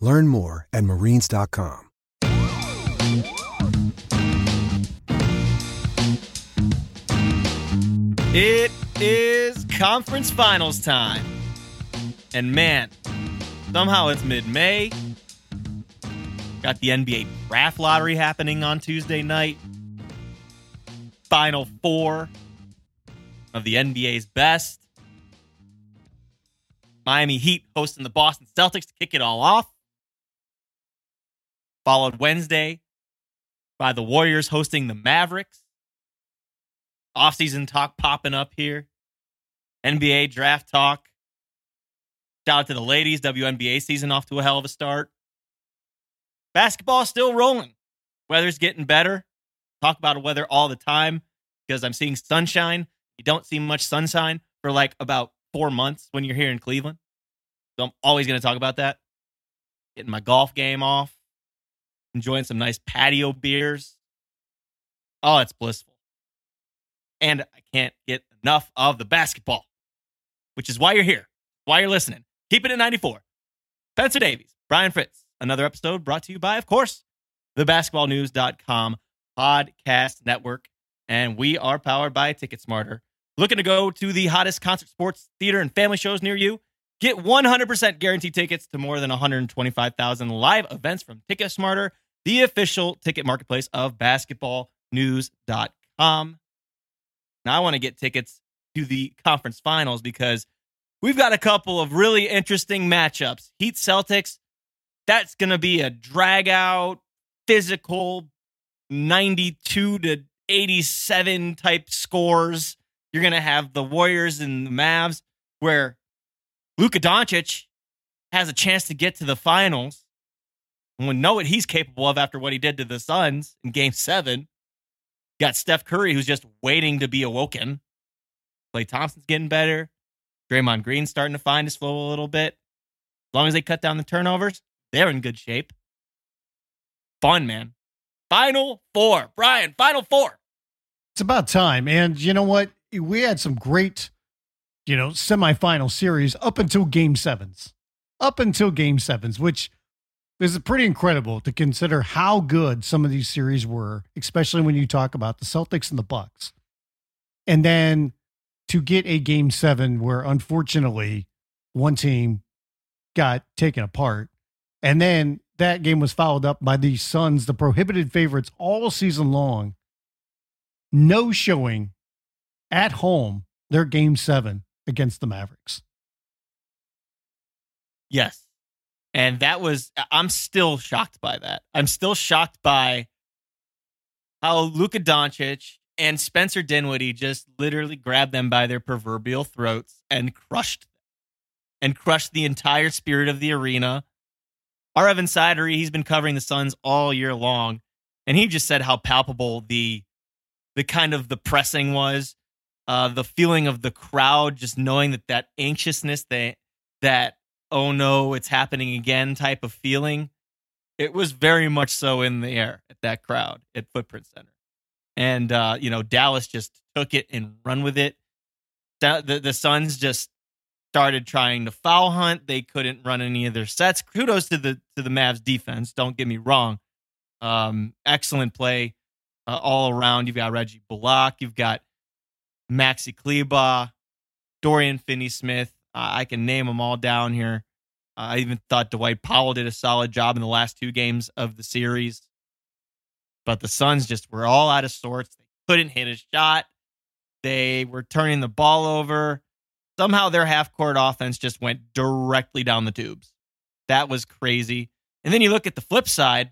Learn more at marines.com. It is conference finals time. And man, somehow it's mid May. Got the NBA draft lottery happening on Tuesday night. Final four of the NBA's best. Miami Heat hosting the Boston Celtics to kick it all off. Followed Wednesday by the Warriors hosting the Mavericks. Offseason talk popping up here. NBA draft talk. Shout out to the ladies. WNBA season off to a hell of a start. Basketball still rolling. Weather's getting better. Talk about weather all the time because I'm seeing sunshine. You don't see much sunshine for like about four months when you're here in Cleveland. So I'm always going to talk about that. Getting my golf game off, enjoying some nice patio beers. Oh, it's blissful. And I can't get enough of the basketball, which is why you're here, why you're listening. Keep it at 94. Spencer Davies, Brian Fritz, another episode brought to you by, of course, thebasketballnews.com podcast network. And we are powered by Ticket Smarter. Looking to go to the hottest concert, sports, theater, and family shows near you? Get 100% guaranteed tickets to more than 125,000 live events from Ticket Smarter, the official ticket marketplace of basketballnews.com. Now, I want to get tickets to the conference finals because we've got a couple of really interesting matchups. Heat Celtics, that's going to be a drag out, physical, 92 to 87 type scores. You're going to have the Warriors and the Mavs where Luka Doncic has a chance to get to the finals. And we know what he's capable of after what he did to the Suns in game seven. Got Steph Curry, who's just waiting to be awoken. Klay Thompson's getting better. Draymond Green's starting to find his flow a little bit. As long as they cut down the turnovers, they're in good shape. Fun, man. Final four. Brian, final four. It's about time. And you know what? We had some great, you know, semifinal series up until game sevens. Up until game sevens, which is pretty incredible to consider how good some of these series were, especially when you talk about the Celtics and the Bucks. And then to get a game seven where unfortunately one team got taken apart. And then that game was followed up by the Suns, the prohibited favorites all season long, no showing at home their game seven against the Mavericks. Yes. And that was, I'm still shocked by that. I'm still shocked by how Luka Doncic and Spencer Dinwiddie just literally grabbed them by their proverbial throats and crushed them and crushed the entire spirit of the arena. Our Evan Sidery, he's been covering the Suns all year long, and he just said how palpable the the kind of the pressing was, uh, the feeling of the crowd, just knowing that that anxiousness, that that oh no, it's happening again type of feeling. It was very much so in the air at that crowd at Footprint Center. And, uh, you know, Dallas just took it and run with it. The, the, the Suns just started trying to foul hunt. They couldn't run any of their sets. Kudos to the to the Mavs defense. Don't get me wrong. Um, excellent play uh, all around. You've got Reggie Bullock. You've got Maxi Kleber, Dorian Finney Smith. I can name them all down here. I even thought Dwight Powell did a solid job in the last two games of the series. But the Suns just were all out of sorts. They couldn't hit a shot. They were turning the ball over. Somehow their half court offense just went directly down the tubes. That was crazy. And then you look at the flip side,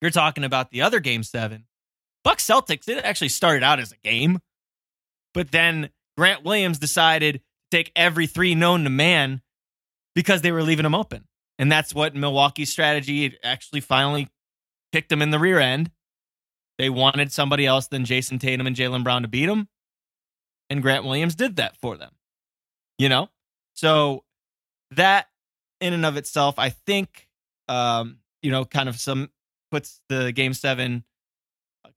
you're talking about the other game seven. Bucks Celtics, it actually started out as a game, but then Grant Williams decided take every three known to man because they were leaving him open. And that's what Milwaukee's strategy actually finally kicked them in the rear end. They wanted somebody else than Jayson Tatum and Jaylen Brown to beat them. And Grant Williams did that for them. You know? So that in and of itself, I think, um, you know, kind of some puts the game seven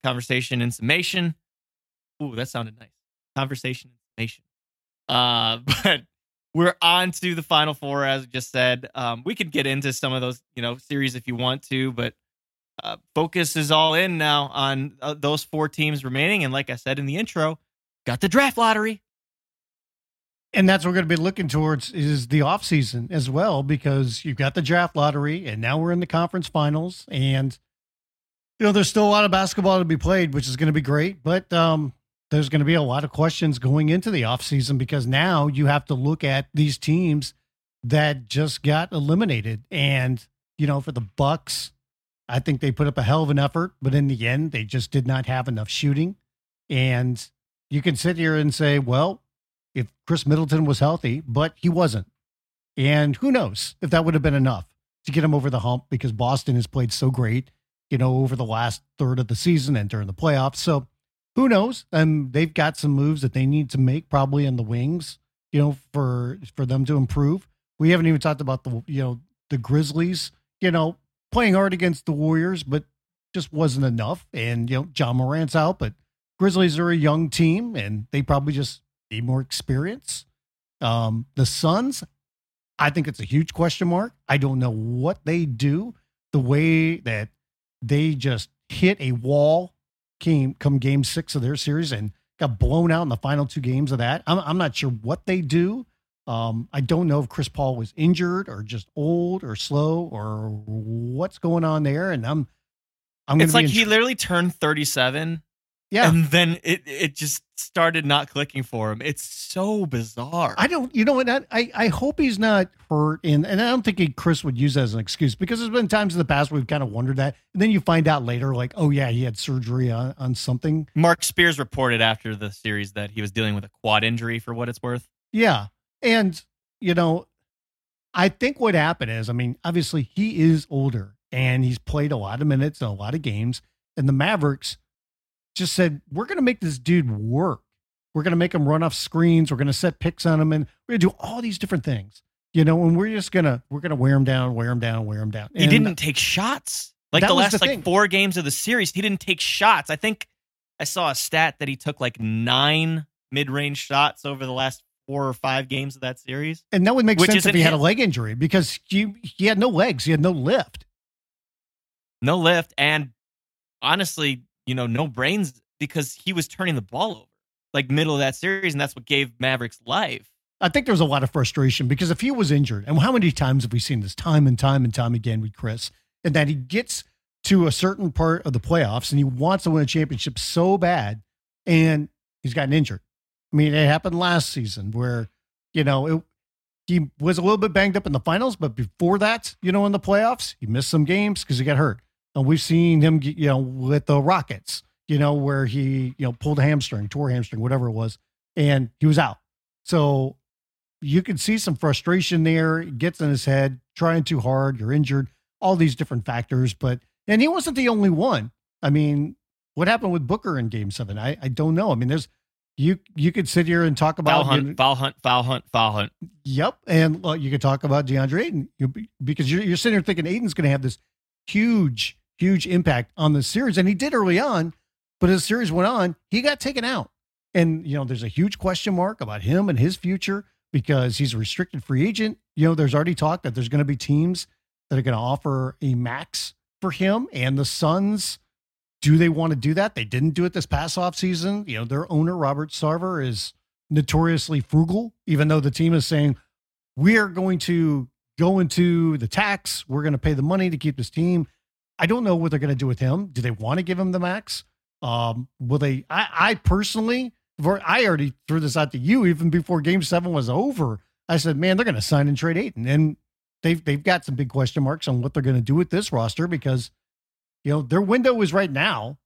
conversation in summation. Ooh, that sounded nice. Conversation in summation. Uh, but we're on to the final four, as I just said. Um, we could get into some of those, you know, series if you want to, but uh, focus is all in now on uh, those four teams remaining. And like I said in the intro, got the draft lottery. And that's what we're going to be looking towards is the offseason as well, because you've got the draft lottery and now we're in the conference finals. And, you know, there's still a lot of basketball to be played, which is going to be great. But um, there's going to be a lot of questions going into the offseason because now you have to look at these teams that just got eliminated. And, you know, for the Bucks, I think they put up a hell of an effort, but in the end, they just did not have enough shooting. And you can sit here and say, well, if Khris Middleton was healthy, but he wasn't. And who knows if that would have been enough to get him over the hump because Boston has played so great, you know, over the last third of the season and during the playoffs. So who knows? And um, they've got some moves that they need to make probably in the wings, you know, for for them to improve. We haven't even talked about the you know the Grizzlies, you know, playing hard against the Warriors, but just wasn't enough. And you know, Ja Morant's out, but Grizzlies are a young team and they probably just need more experience. Um, the Suns, I think it's a huge question mark. I don't know what they do. The way that they just hit a wall came come game six of their series and got blown out in the final two games of that. I'm, I'm not sure what they do. Um, I don't know if Chris Paul was injured or just old or slow or what's going on there. And I'm, I'm. It's like he literally turned 37 yeah. And then it it just started not clicking for him. It's so bizarre. I don't, you know what? I, I hope he's not hurt. In, and I don't think he, Chris would use that as an excuse because there's been times in the past we've kind of wondered that. And then you find out later, like, oh, yeah, he had surgery on, on something. Marc Spears reported after the series that he was dealing with a quad injury for what it's worth. Yeah. And, you know, I think what happened is, I mean, obviously he is older and he's played a lot of minutes and a lot of games. And the Mavericks, just said, we're going to make this dude work. We're going to make him run off screens. We're going to set picks on him, and we're going to do all these different things. You know, and we're just gonna we're gonna wear him down, wear him down, wear him down. And he didn't take shots. Like the last the like thing. four games of the series, he didn't take shots. I think I saw a stat that he took like nine mid range shots over the last four or five games of that series. And that would make sense if he had a leg injury because he he had no legs, he had no lift. No lift, and honestly, you know, no brains because he was turning the ball over like middle of that series, and that's what gave Mavericks life. I think there was a lot of frustration because if he was injured, and how many times have we seen this time and time and time again with Chris, and that he gets to a certain part of the playoffs and he wants to win a championship so bad, and he's gotten injured. I mean, it happened last season where, you know, it, he was a little bit banged up in the finals, but before that, you know, in the playoffs, he missed some games because he got hurt. And we've seen him, you know, with the Rockets, you know, where he, you know, pulled a hamstring, tore a hamstring, whatever it was, and he was out. So you can see some frustration there. It gets in his head, trying too hard, you're injured, all these different factors. But, and he wasn't the only one. I mean, what happened with Booker in game seven? I, I don't know. I mean, there's, you you could sit here and talk about foul hunt, you know, foul hunt, foul hunt, foul hunt. Yep, and well, you could talk about DeAndre Ayton because you're, you're sitting here thinking Ayton's going to have this huge huge impact on the series. And he did early on, but as the series went on, he got taken out. And, you know, there's a huge question mark about him and his future because he's a restricted free agent. You know, there's already talk that there's going to be teams that are going to offer a max for him. And the Suns, do they want to do that? They didn't do it this past off season. You know, their owner, Robert Sarver, is notoriously frugal, even though the team is saying, we are going to go into the tax. We're going to pay the money to keep this team. I don't know what they're going to do with him. Do they want to give him the max? Um, will they? I, I personally, I already threw this out to you even before Game Seven was over. I said, man, they're going to sign and trade Ayton, and they've they've got some big question marks on what they're going to do with this roster because you know their window is right now.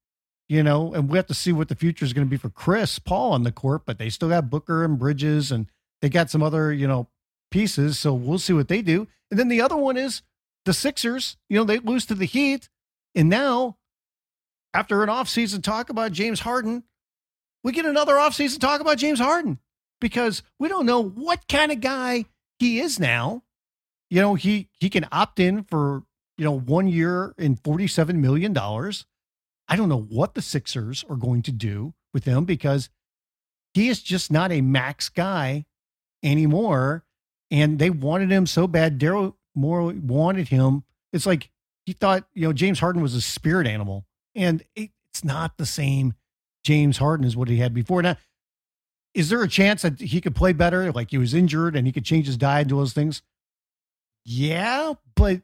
You know, and we have to see what the future is going to be for Chris Paul on the court, but they still got Booker and Bridges, and they got some other you know pieces. So we'll see what they do. And then the other one is the Sixers. You know, they lose to the Heat. And now, after an offseason talk about James Harden, we get another offseason talk about James Harden because we don't know what kind of guy he is now. You know, he he can opt in for, you know, one year and $47 million. I don't know what the Sixers are going to do with him because he is just not a max guy anymore and they wanted him so bad. Daryl Morey wanted him. It's like he thought, you know, James Harden was a spirit animal, and it's not the same James Harden as what he had before. Now, is there a chance that he could play better? Like he was injured and he could change his diet and do those things? Yeah, but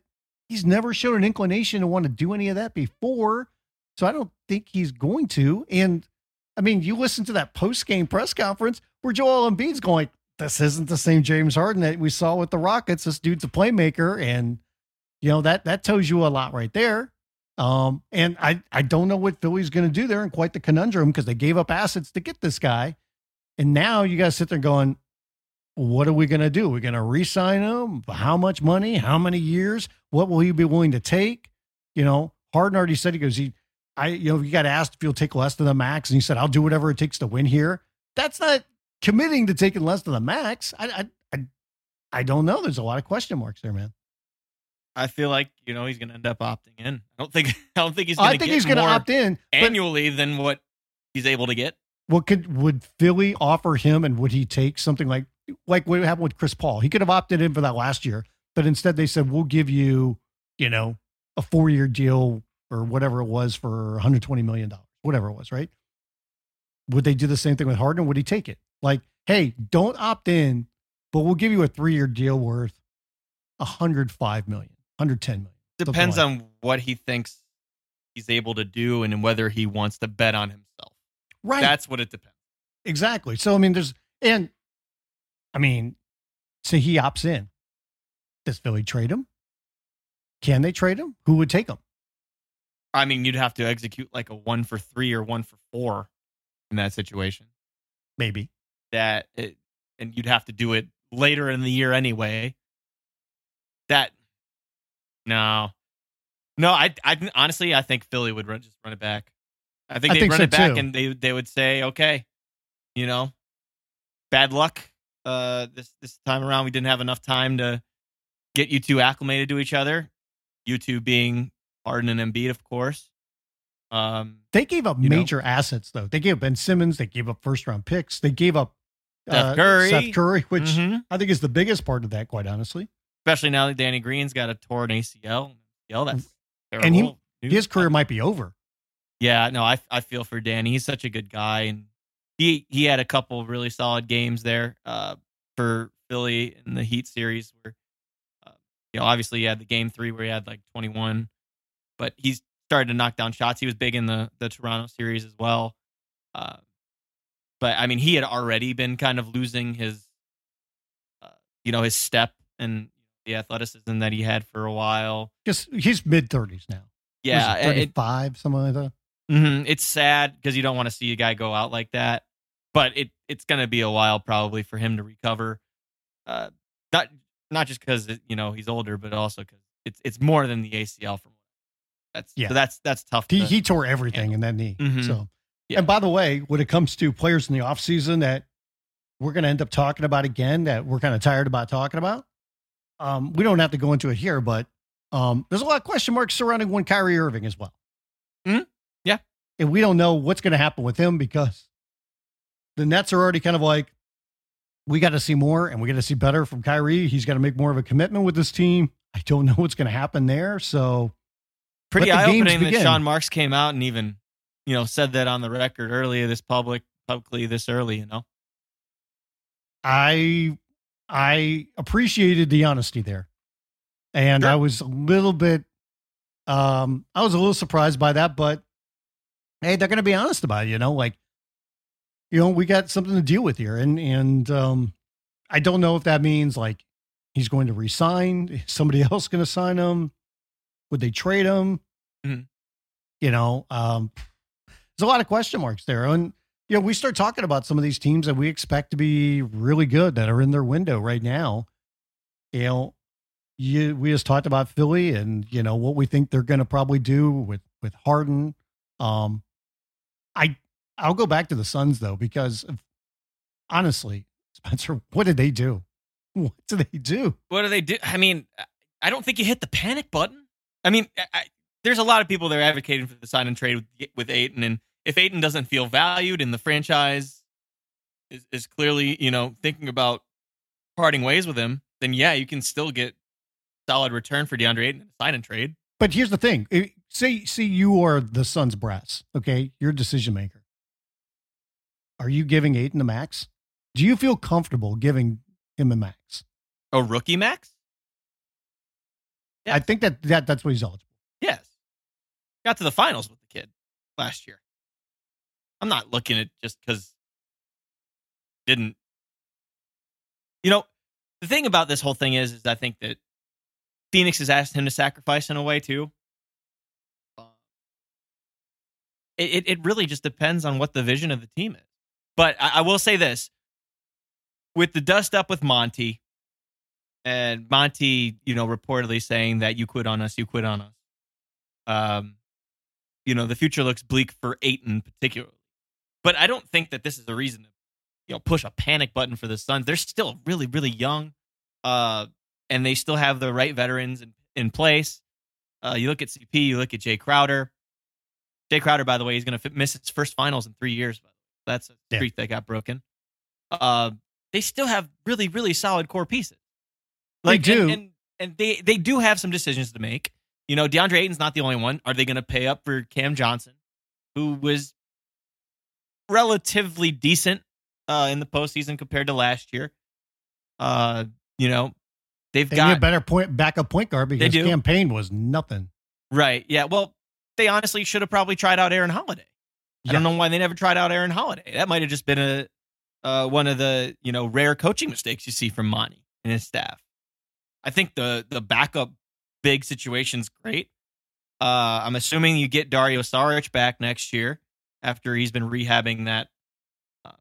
he's never shown an inclination to want to do any of that before. So I don't think he's going to. And I mean, you listen to that post game press conference where Joel Embiid's going, this isn't the same James Harden that we saw with the Rockets. This dude's a playmaker, and you know that that tells you a lot right there. Um, and I I don't know what Philly's going to do there, and quite the conundrum because they gave up assets to get this guy, and now you guys sit there going, what are we going to do? We're going to re-sign him. How much money? How many years? What will he be willing to take? You know, Harden already said he goes he. I, you know, you got asked if he'll take less than the max, and he said, "I'll do whatever it takes to win here." That's not committing to taking less than the max, I, I, I, I don't know. There's a lot of question marks there, man. I feel like you know he's going to end up opting in. I don't think I don't think he's. Gonna I think he's going to opt in annually than what he's able to get. What could would Philly offer him, and would he take something like like what happened with Chris Paul? He could have opted in for that last year, but instead they said we'll give you, you know, a four year deal or whatever it was for 120 million dollars, whatever it was, right? Would they do the same thing with Harden? Would he take it? Like, hey, don't opt in, but we'll give you a three year deal worth 105 million, 110 million. Depends like. on what he thinks he's able to do and whether he wants to bet on himself. Right. That's what it depends. Exactly. So, I mean, there's, and I mean, say he opts in. Does Philly trade him? Can they trade him? Who would take him? I mean, you'd have to execute like a one for three or one for four in that situation maybe that it, and you'd have to do it later in the year anyway. That no, no. I, I honestly, I think Philly would run, just run it back. I think they'd run so it back, too. and they they would say, okay, you know, bad luck. Uh, this this time around, we didn't have enough time to get you two acclimated to each other. You two being Harden and Embiid, of course. Um, they gave up major know? assets though. They gave up Ben Simmons. They gave up first round picks. They gave up Seth uh, Curry, Seth Curry, which mm-hmm. I think is the biggest part of that, quite honestly. Especially now that Danny Green's got a torn ACL. ACL that's terrible. and he, his career might be over. Yeah, no, I I feel for Danny. He's such a good guy, and he he had a couple really solid games there uh, for Philly in the Heat series. Where uh, you know, obviously, he had the game three where he had like twenty one, but he's started to knock down shots. He was big in the the Toronto series as well. Uh, but I mean, he had already been kind of losing his, uh, you know, his step and the athleticism that he had for a while. Just he's mid thirties now. Yeah, thirty five, something like that. Mm-hmm, it's sad because you don't want to see a guy go out like that. But it it's going to be a while probably for him to recover. Uh, not not just because you know he's older, but also because it's it's more than the ACL from that's yeah. So that's that's tough. He, he tore everything handle. in that knee. Mm-hmm. So, yeah. and by the way, when it comes to players in the offseason that we're going to end up talking about again, that we're kind of tired about talking about, um, we don't have to go into it here, but um, there's a lot of question marks surrounding one Kyrie Irving as well. Mm-hmm. Yeah, and we don't know what's going to happen with him because the Nets are already kind of like, we got to see more and we got to see better from Kyrie. He's got to make more of a commitment with this team. I don't know what's going to happen there. So pretty eye opening that Sean Marks came out and even, you know, said that on the record earlier this public publicly this early, you know. I I appreciated the honesty there. And Sure. I was a little bit, um, I was a little surprised by that, but hey, they're going to be honest about it, you know, like, you know, we got something to deal with here. And, and, um, I don't know if that means like he's going to resign. Is somebody else going to sign him? Would they trade him? Mhm. You know, um, there's a lot of question marks there. And, you know, we start talking about some of these teams that we expect to be really good that are in their window right now. You know, you we just talked about Philly and you know what we think they're going to probably do with with Harden. Um, I I'll go back to the Suns though because honestly, Spencer, what did they do? What did they do? What do they do? I mean, I don't think you hit the panic button. I mean, I, there's a lot of people that are advocating for the sign and trade with, with Ayton, and if Ayton doesn't feel valued in the franchise, is, is clearly you know thinking about parting ways with him, then yeah, you can still get solid return for DeAndre Ayton in sign and trade. But here's the thing: say say you are the Suns brass, okay? You're a decision maker. Are you giving Ayton the max? Do you feel comfortable giving him a max? A rookie max? Yeah. I think that, that that's what he's eligible. Got to the finals with the kid last year. I'm not looking at just because didn't. You know, the thing about this whole thing is, is I think that Phoenix has asked him to sacrifice in a way too. It, it, it really just depends on what the vision of the team is. But I, I will say this with the dust up with Monty, and Monty, you know, reportedly saying that you quit on us, you quit on us. Um, you know, the future looks bleak for Ayton particularly. But I don't think that this is a reason to, you know, push a panic button for the Suns. They're still really, really young, uh, and they still have the right veterans in, in place. Uh, you look at CP, you look at Jae Crowder. Jae Crowder, by the way, he's going to miss his first finals in three years. But that's a Yeah. streak that got broken. Uh, they still have really, really solid core pieces. They do. and, and, and they they do have some decisions to make. You know, DeAndre Ayton's not the only one. Are they going to pay up for Cam Johnson, who was relatively decent uh, in the postseason compared to last year? Uh, you know, they've got They need a better point backup point guard because Cam Payne was nothing. right. Yeah. Well, they honestly should have probably tried out Aaron Holiday. I don't know why they never tried out Aaron Holiday. That might have just been a uh, one of the you know rare coaching mistakes you see from Monty and his staff. I think the the backup big situation's great. Uh, I'm assuming you get Dario Saric back next year after he's been rehabbing that, uh,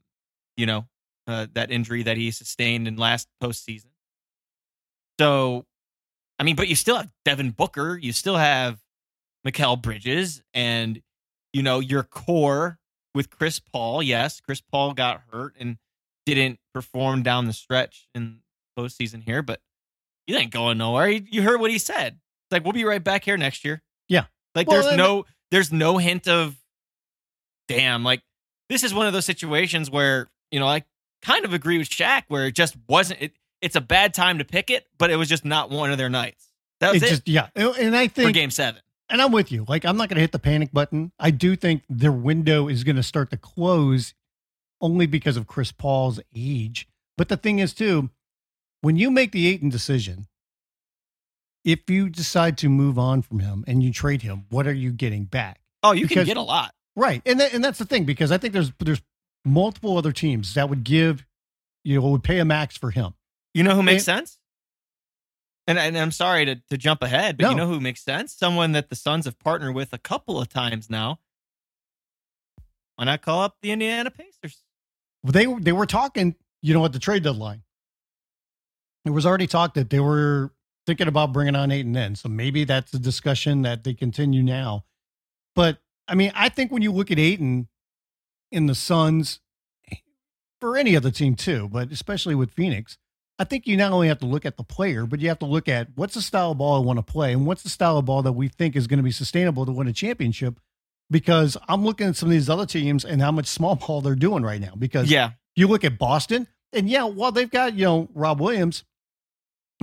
you know, uh, that injury that he sustained in last postseason. So, I mean, but you still have Devin Booker, you still have Mikal Bridges, and you know your core with Chris Paul. Yes, Chris Paul got hurt and didn't perform down the stretch in postseason here, but you ain't going nowhere. You, you heard what he said. It's like we'll be right back here next year. Yeah. like Well, there's no there's no hint of damn. Like this is one of those situations where you know I kind of agree with Shaq where it just wasn't. It, it's a bad time to pick it, but it was just not one of their nights. That was It it, just yeah, and I for think Game Seven. and I'm with you. Like I'm not going to hit the panic button. I do think their window is going to start to close only because of Chris Paul's age. But the thing is too, when you make the Ayton decision, if you decide to move on from him and you trade him, what are you getting back? Oh, you can get a lot. Right. And that, and that's the thing because I think there's there's multiple other teams that would give you know would pay a max for him. You know who makes And- sense? And, and I'm sorry to, to jump ahead, but you know who makes sense? Someone that the Suns have partnered with a couple of times now. Why not call up the Indiana Pacers? They they were talking, you know, at the trade deadline. There was already talk that they were thinking about bringing on Ayton then. So maybe that's a discussion that they continue now. But I mean, I think when you look at Ayton in the Suns, for any other team too, but especially with Phoenix, I think you not only have to look at the player, but you have to look at what's the style of ball I want to play and what's the style of ball that we think is going to be sustainable to win a championship. Because I'm looking at some of these other teams and how much small ball they're doing right now. Because Yeah. you look at Boston, and yeah, while they've got you know Rob Williams,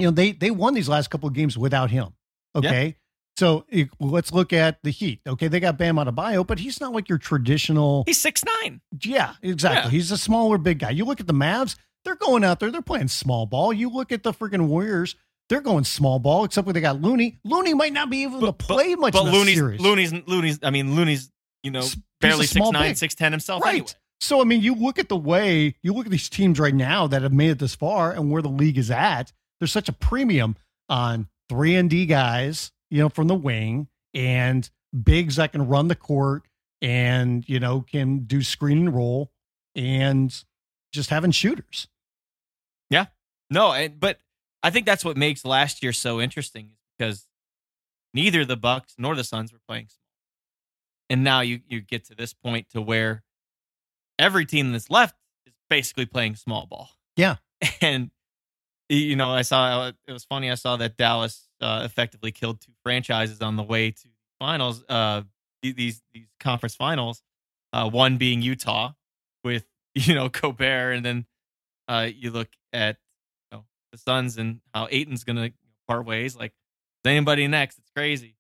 you know they they won these last couple of games without him. Okay, so eh, let's look at the Heat. Okay, they got Bam Adebayo, but he's not like your traditional. He's six nine. Yeah, exactly. Yeah. He's a smaller big guy. You look at the Mavs; they're going out there, they're playing small ball. You look at the freaking Warriors; they're going small ball, except when they got Looney. Looney might not be able to But- play much But in the Looney's, series. Looney's, Looney's. I mean, Looney's. You know, he's barely six nine, six ten himself. right. Anyway. So I mean, you look at the way you look at these teams right now that have made it this far and where the league is at. There's such a premium on three and D guys, you know, from the wing and bigs that can run the court and you know can do screen and roll and just having shooters. Yeah, no, and, but I think that's what makes last year so interesting is because neither the Bucks nor the Suns were playing small. And now you you get to this point to where every team that's left is basically playing small ball. Yeah. And you know, I saw it was funny I saw that Dallas uh, effectively killed two franchises on the way to finals uh these these conference finals. Uh one being Utah with you know Gobert and then uh you look at you know, the Suns and how Ayton's to part ways. Like, is anybody next? It's crazy.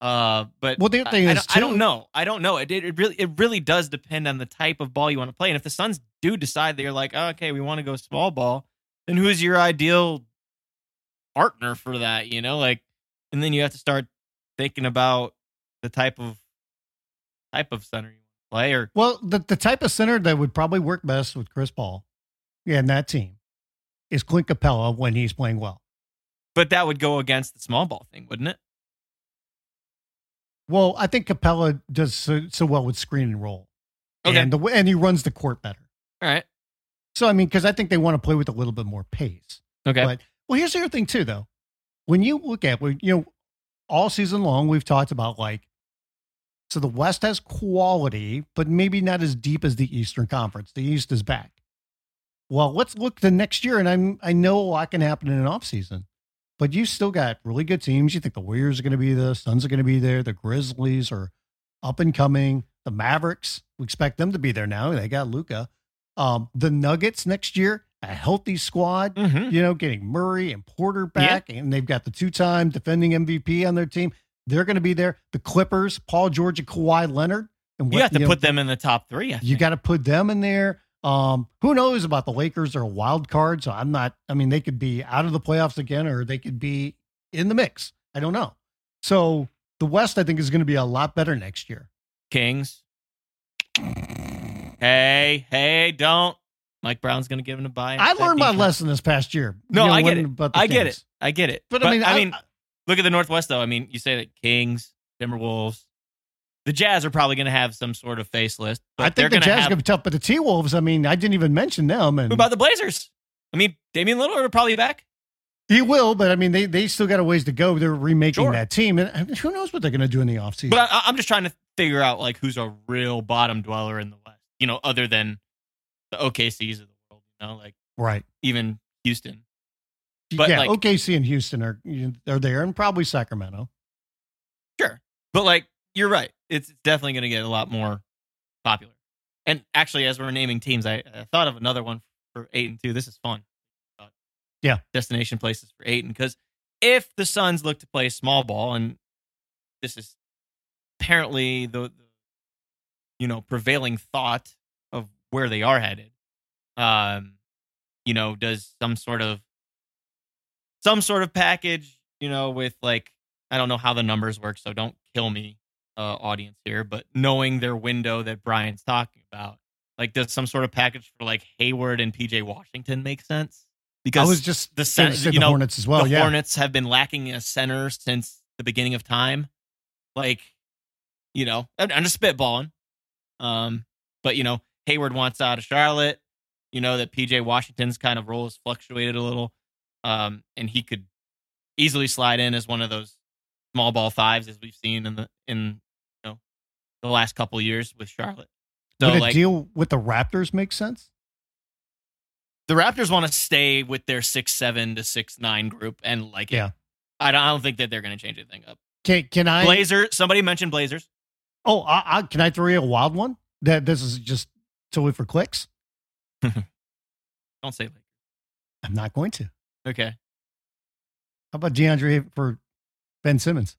Uh, but Well, the other thing I, I is, don't, I don't know. I don't know. It, it it really it really does depend on the type of ball you want to play. And if the Suns do decide they're like, oh, okay, we want to go small ball, then who's your ideal partner for that? You know, like, and then you have to start thinking about the type of type of center you want to play, or Well, the, the type of center that would probably work best with Chris Paul and that team is Clint Capela when he's playing well. but that would go against the small ball thing, wouldn't it? Well, I think Capella does so, so well with screen and roll. Okay. And, the, and he runs the court better. All right. So, I mean, because I think they want to play with a little bit more pace. Okay. But, well, here's the other thing, too, though. When you look at, you know, all season long, we've talked about like, so the West has quality, but maybe not as deep as the Eastern Conference. The East is back. Well, let's look to next year, and I'm I know a lot can happen in an offseason, but you still got really good teams. You think the Warriors are going to be there, the Suns are going to be there, the Grizzlies are up and coming, the Mavericks we expect them to be there now. They got Luka. Um, the Nuggets next year, a healthy squad mm-hmm. you know, getting Murray and Porter back, and they've got the two-time defending MVP on their team. They're going to be there. The Clippers, Paul George and Kawhi Leonard, and You have to know, put them in the top three. I You got to put them in there. Um, who knows about the Lakers? They're a wild card, so I'm not. I mean, they could be out of the playoffs again, or they could be in the mix. I don't know. So the West, I think, is going to be a lot better next year. Kings. Hey, hey, don't. Mike Brown's going to give him a buy. I learned my lesson this past year. No, you know, I get it. I get Kings. it. I get it. But, I mean, I mean, look at the Northwest, though. I mean, you say that Kings, Timberwolves, the Jazz are probably going to have some sort of facelift. But I think the Jazz have, going to be tough, but the T Wolves. I mean, I didn't even mention them. And Who about the Blazers? I mean, Damian Lillard are probably back. He will, but I mean, they they still got a ways to go. They're remaking Sure. that team, and who knows what they're going to do in the offseason. But I, I'm just trying to figure out like who's a real bottom dweller in the. You know, other than the OKCs of the world. You know, like right? even Houston. But, yeah, like- OKC and Houston are are there, and probably Sacramento. Sure. But like you're right. It's definitely going to get a lot more popular. And actually, as we're naming teams, I, I thought of another one for eight and two. This is fun. Uh, Yeah. Destination places for eight. And because if the Suns look to play small ball, and this is apparently the, the you know prevailing thought of where they are headed, um, you know, does some sort of some sort of package, you know, with like I don't know how the numbers work, so don't kill me, uh, audience here. But knowing their window that Brian's talking about, like, does some sort of package for like Hayward and PJ Washington make sense? Because I was just the the say you the know, Hornets as well. the yeah, Hornets have been lacking a center since the beginning of time. Like, you know, I'm just spitballing. Um, but you know, Hayward wants out of Charlotte. You know that PJ Washington's kind of role has fluctuated a little, um, and he could easily slide in as one of those small ball fives as we've seen in the in you know the last couple years with Charlotte. So Would a like deal with the Raptors make sense? the Raptors want to stay with their six seven to six nine group and like it. Yeah. I don't, I don't think that they're going to change anything up. Can can I? Blazer. Somebody mentioned Blazers. Oh, I, I, can I throw you a wild one? That this is just totally for clicks. Don't say like. I'm not going to. Okay. How about DeAndre for Ben Simmons?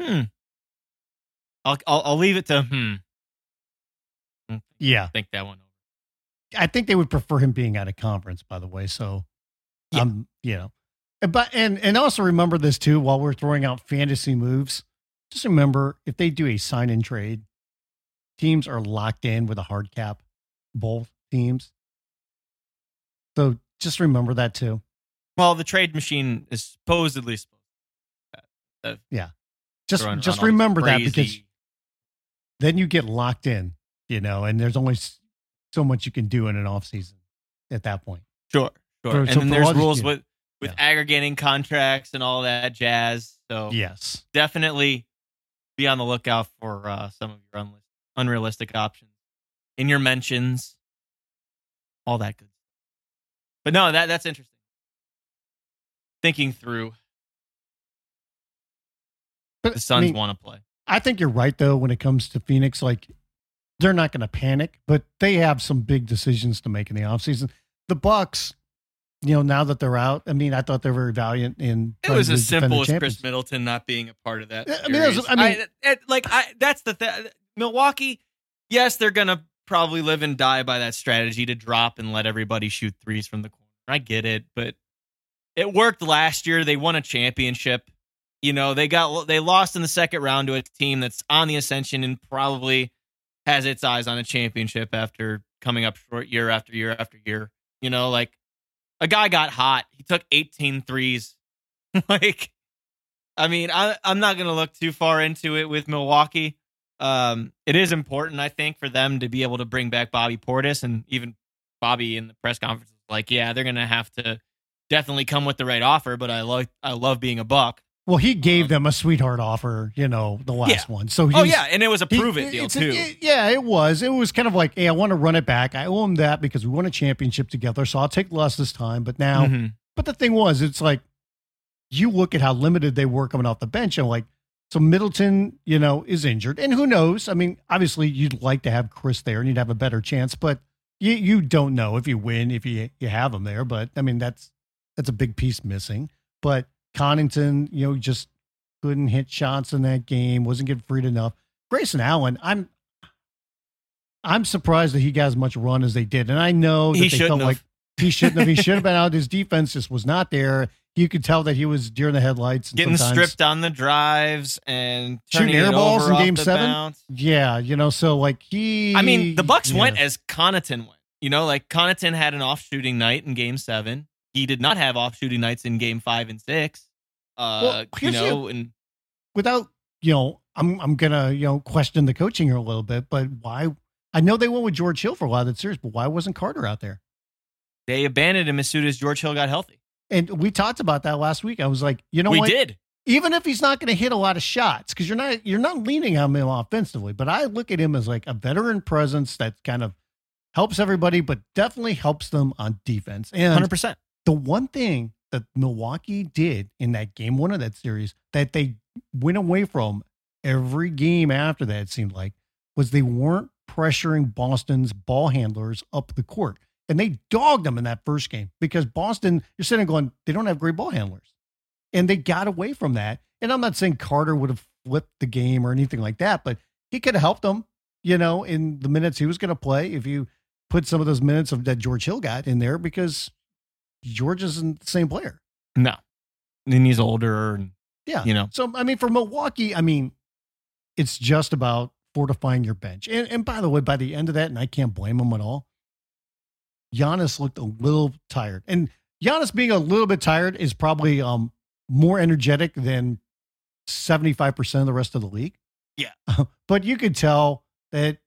Hmm. I'll I'll, I'll leave it to hmm. Yeah, Think that one over. I think they would prefer him being out of conference. By the way, so Yeah. um, you know, But and and also remember this too while we're throwing out fantasy moves. Just remember if they do a sign and trade, teams are locked in with a hard cap, both teams. So just remember that too. Well, the trade machine is supposedly supposed. Uh, uh, to Just throwing just around remember that because then you get locked in, you know, and there's only so much you can do in an off season at that point. sure, sure, for- and so then there's all these- rules with with Yeah. aggregating contracts and all that jazz. So Yes. definitely be on the lookout for uh, some of your unrealistic options in your mentions, all that good. stuff. But no, that that's interesting. Thinking through, But the Suns I, mean, want to play. I think you're right though when it comes to Phoenix. Like they're not going to panic, but they have some big decisions to make in the offseason. The Bucks, you know, now that they're out, I mean, I thought they were very valiant in. It was as simple as. Khris Middleton not being a part of that. I mean, series. I mean- it- like I, that's the thing. Milwaukee, yes, they're gonna probably live and die by that strategy to drop and let everybody shoot threes from the corner. I get it, but it worked last year. They won a championship. You know, they got they lost in the second round to a team that's on the ascension and probably has its eyes on a championship after coming up short year after year after year. You know, like a guy got hot. He took 18 threes. like, I mean, I, I'm not going to look too far into it with Milwaukee. Um, it is important, I think, for them to be able to bring back Bobby Portis, and even Bobby in the press conference like, "Yeah, they're going to have to definitely come with the right offer." But I love, I love being a buck. Well, he gave Um, them a sweetheart offer, you know, the last Yeah. one. So Oh yeah, and it was a prove it deal too. it- yeah, it was. It was kind of like, hey, I want to run it back. I owe him that because we won a championship together. So I'll take less this time. But now, Mhm. but the thing was, it's like you look at how limited they were coming off the bench, and like, so Middleton, you know, is injured, and who knows? I mean, obviously, you'd like to have Khris there, and you'd have a better chance, but you you don't know if you win if you you have him there. But I mean, that's that's a big piece missing. But Connaughton, you know, just couldn't hit shots in that game, wasn't getting freed enough. Grayson Allen, I'm I'm surprised that he got as much run as they did. And I know that He they felt have. like he shouldn't have. He should have been out. His defense just was not there. You could tell that he was deer in the headlights. And Getting stripped on the drives and Shooting turning air balls in Game Seven? bounce. Yeah, you know, so like he. I mean, the Bucks yeah. went as Connaughton went. You know, like Connaughton had an off shooting night in Game Seven. He did not have off shooting nights in Game Five and Six. Uh, Well, you the- know, and without you know, I'm I'm gonna you know question the coaching here a little bit, but why? I know they went with George Hill for a while of that series, but why wasn't Carter out there? they abandoned him as soon as George Hill got healthy. And we talked about that last week. I was like, you know we what? did. Even if he's not going to hit a lot of shots, because you're not you're not leaning on him offensively, but I look at him as like a veteran presence that kind of helps everybody, but definitely helps them on defense. And Hundred percent. The one thing that Milwaukee did in that game one of that series that they went away from every game after that, it seemed like, was they weren't pressuring Boston's ball handlers up the court. And they dogged them in that first game because Boston, you're sitting going, they don't have great ball handlers. And they got away from that. And I'm not saying Carter would have flipped the game or anything like that, but he could have helped them, you know, in the minutes he was going to play if you put some of those minutes of that George Hill got in there because George isn't the same player. No, and he's older, and Yeah. you know, So I mean, for Milwaukee, I mean, it's just about fortifying your bench. And and by the way, by the end of that, and I can't blame him at all. Giannis looked a little tired, and Giannis being a little bit tired is probably um more energetic than seventy five percent of the rest of the league. Yeah. but you could tell that.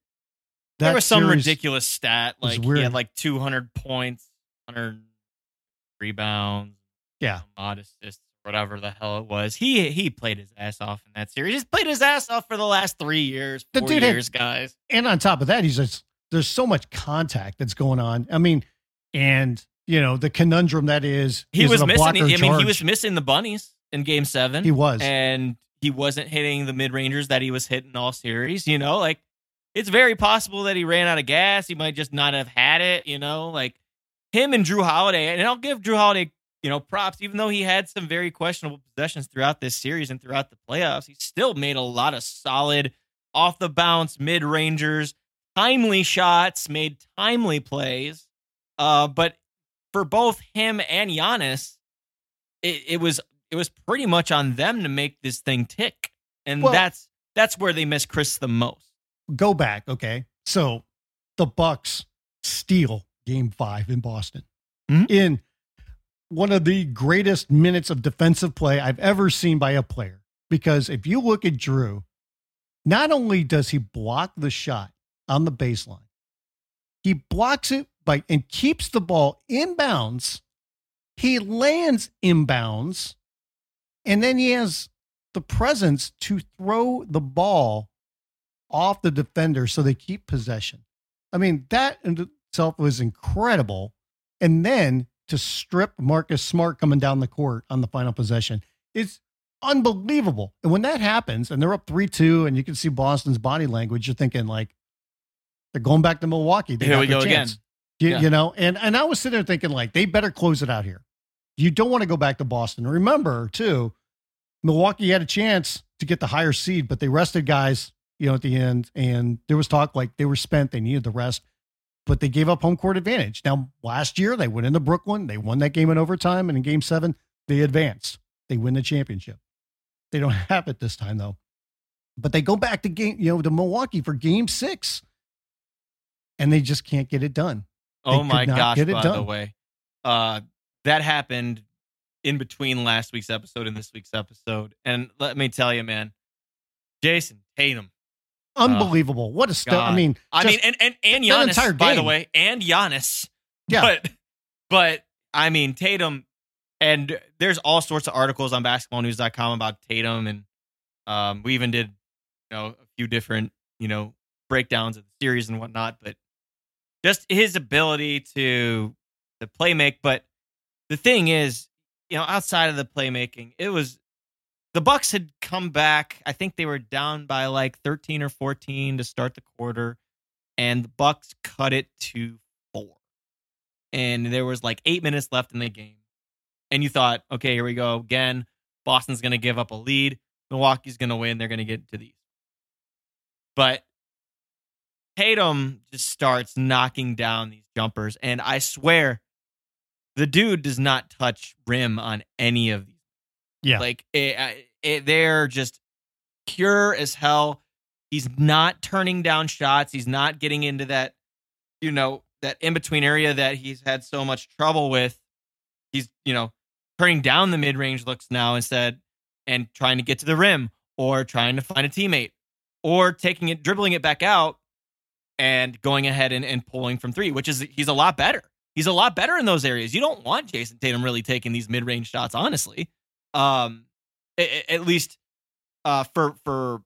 there was some ridiculous stat like he had like 200 points, 100 rebounds, Yeah. odd assists, whatever the hell it was. He he played his ass off in that series. He's played his ass off for the last three years, The four dude had- years, guys. and on top of that, he's just there's so much contact that's going on. I mean, and you know the conundrum that is He was missing. I mean, he was missing the bunnies in Game Seven. he was and he wasn't hitting the mid rangers that he was hitting all series. You know, like it's very possible that he ran out of gas. He might just not have had it. You know, like him and Jrue Holiday, and I'll give Jrue Holiday, you know, props. Even though he had some very questionable possessions throughout this series and throughout the playoffs, he still made a lot of solid off the bounce mid rangers, timely shots, made timely plays. Uh, but for both him and Giannis, it, it was it was pretty much on them to make this thing tick, and Well- that's that's where they miss Khris the most. Go back, okay? So the Bucks steal game five in Boston Mhm. in one of the greatest minutes of defensive play I've ever seen by a player. Because if you look at Jrue, not only does he block the shot on the baseline, he blocks it by and keeps the ball inbounds. He lands inbounds, and then he has the presence to throw the ball off the defender so they keep possession. I mean, that itself was incredible. And then to strip Marcus Smart coming down the court on the final possession is unbelievable. And when that happens and they're up 3 2, and you can see Boston's body language, you're thinking, like, they're going back to Milwaukee. They Here we go chance. again. You, Yeah. you know, and, and I was sitting there thinking, like, they better close it out here. You don't want to go back to Boston. Remember, too, Milwaukee had a chance to get the higher seed, but they rested guys, you know, at the end. And there was talk like they were spent, they needed the rest, but they gave up home court advantage. Now, last year, they went into Brooklyn, they won that game in overtime, and in game seven, they advanced. They win the championship. They don't have it this time, though. But they go back to game, you know, to Milwaukee for game six, and they just can't get it done. Oh could my gosh! get it by the way, uh, that happened in between last week's episode and this week's episode, and let me tell you, man, Jayson Tatum. Unbelievable. what a stuff. I mean, I mean, and and and Giannis, entire by the way, and Giannis. yeah. But but I mean Tatum, and there's all sorts of articles on BasketballNews.com about Tatum, and um, we even did you know a few different you know breakdowns of the series and whatnot. But just his ability to to play make. But the thing is, you know, outside of the playmaking, it was the Bucks had come back. I think they were down by like 13 or 14 to start the quarter, and the Bucks cut it to four. And there was like eight minutes left in the game. And you thought, okay, here we go again. Boston's going to give up a lead. Milwaukee's going to win. They're going to get to these. But Tatum just starts knocking down these jumpers. And I swear, the dude does not touch rim on any of these. Yeah. Like it, it, they're just pure as hell. He's not turning down shots. He's not getting into that, you know, that in between area that he's had so much trouble with. He's, you know, turning down the mid range looks now instead and trying to get to the rim or trying to find a teammate or taking it, dribbling it back out and going ahead and, and pulling from three, which is he's a lot better. He's a lot better in those areas. You don't want Jayson Tatum really taking these mid range shots, honestly. Um, a- at least uh, for for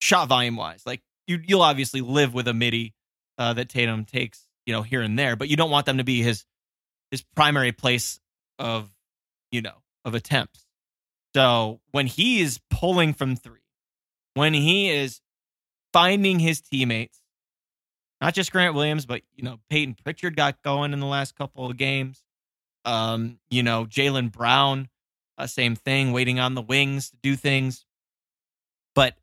shot volume wise, like you you'll obviously live with a midi uh, that Tatum takes, you know, here and there, but you don't want them to be his his primary place of you know of attempts. So when he is pulling from three, when he is finding his teammates, not just Grant Williams, but you know Peyton Pritchard got going in the last couple of games. Um, you know Jaylen Brown, uh, same thing, waiting on the wings to do things. But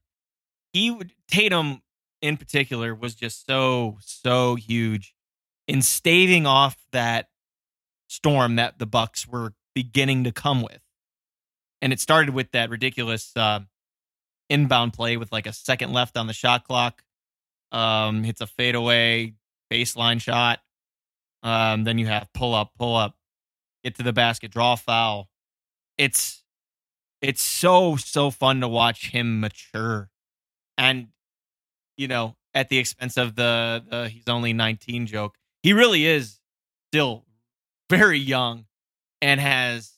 he would Tatum in particular was just so so huge in staving off that storm that the Bucks were beginning to come with. And it started with that ridiculous uh, inbound play with like a second left on the shot clock. Um, hits a fadeaway baseline shot. Um, then you have pull up, pull up, get to the basket, draw foul. It's it's so so fun to watch him mature, and you know at the expense of the the he's only 19 joke. He really is still very young and has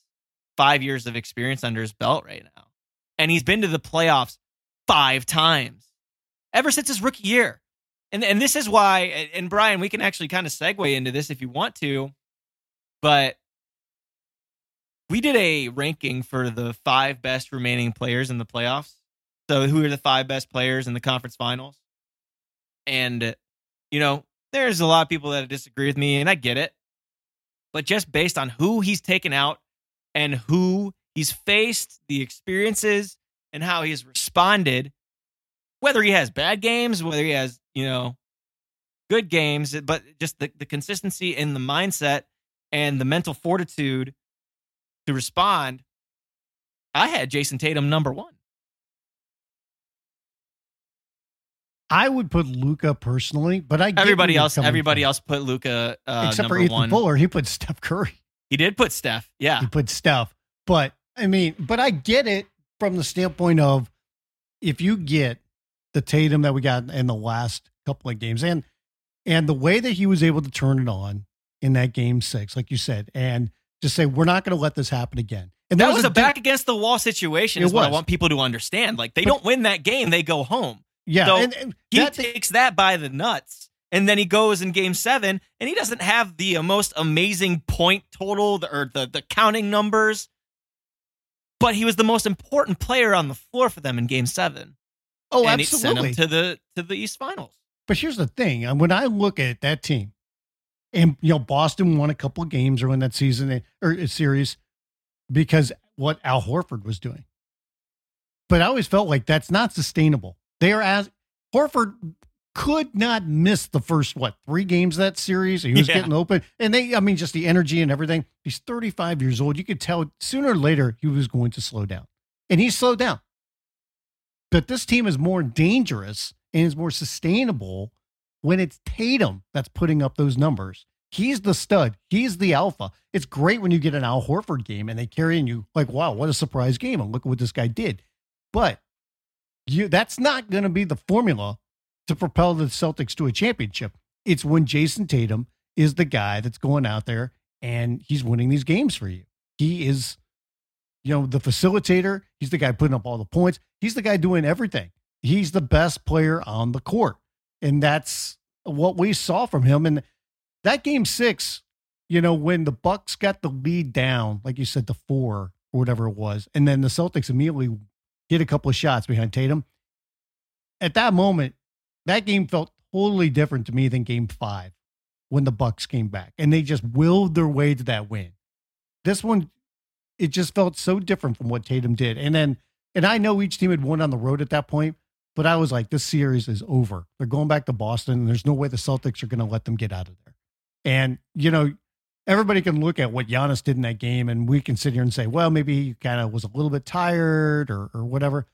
five years of experience under his belt right now. And he's been to the playoffs five times ever since his rookie year. And and this is why and Brian, we can actually kind of segue into this if you want to, but we did a ranking for the five best remaining players in the playoffs. So who are the five best players in the conference finals? And you know, there's a lot of people that disagree with me, and I get it. But just based on who he's taken out and who he's faced, the experiences, and how he's responded, whether he has bad games, whether he has, you know, good games, but just the, the consistency and the mindset and the mental fortitude to respond, I had Jayson Tatum number one. I would put Luka personally, but I get Everybody else, everybody from. else put Luka uh, except for Ethan one. Fuller, he put Steph Curry. He did put Steph. Yeah, He put Steph, but I mean, but I get it from the standpoint of if you get the Tatum that we got in the last couple of games, and and the way that he was able to turn it on in that game six, like you said, and just say we're not going to let this happen again. And that was, a di- back against the wall situation. It Is what I want people to understand. Like they But- don't win that game, they go home. yeah. so and, and He that- takes that by the nuts, and then he goes in game seven, and he doesn't have the uh, most amazing point total or the the counting numbers, but he was the most important player on the floor for them in game seven, oh, and absolutely. it sent them to the to the East Finals. But here's the thing: when I look at that team, and you know, Boston won a couple of games during that season or uh, series because what Al Horford was doing. But I always felt like that's not sustainable. They are as Horford could not miss the first what three games of that series. He was Yeah. getting open, and they, I mean, just the energy and everything. He's 35 years old. You could tell sooner or later he was going to slow down, and he slowed down. But this team is more dangerous and is more sustainable when it's Tatum that's putting up those numbers. He's the stud. He's the alpha. It's great when you get an Al Horford game and they carry in you like, wow, what a surprise game. And look at what this guy did. But you that's not going to be the formula to propel the Celtics to a championship. It's when Jayson Tatum is the guy that's going out there and he's winning these games for you. He is, you know, the facilitator. He's the guy putting up all the points. He's the guy doing everything. He's the best player on the court. And that's what we saw from him. And that game six, you know, when the Bucks got the lead down, like you said, the four or whatever it was, and then the Celtics immediately get a couple of shots behind Tatum. At that moment, that game felt totally different to me than game five when the Bucks came back and they just willed their way to that win. This one, it just felt so different from what Tatum did. And then, and I know each team had won on the road at that point, but I was like, this series is over. They're going back to Boston. And there's no way the Celtics are going to let them get out of there. And, you know, everybody can look at what Giannis did in that game and we can sit here and say, well, maybe he kind of was a little bit tired or, or whatever.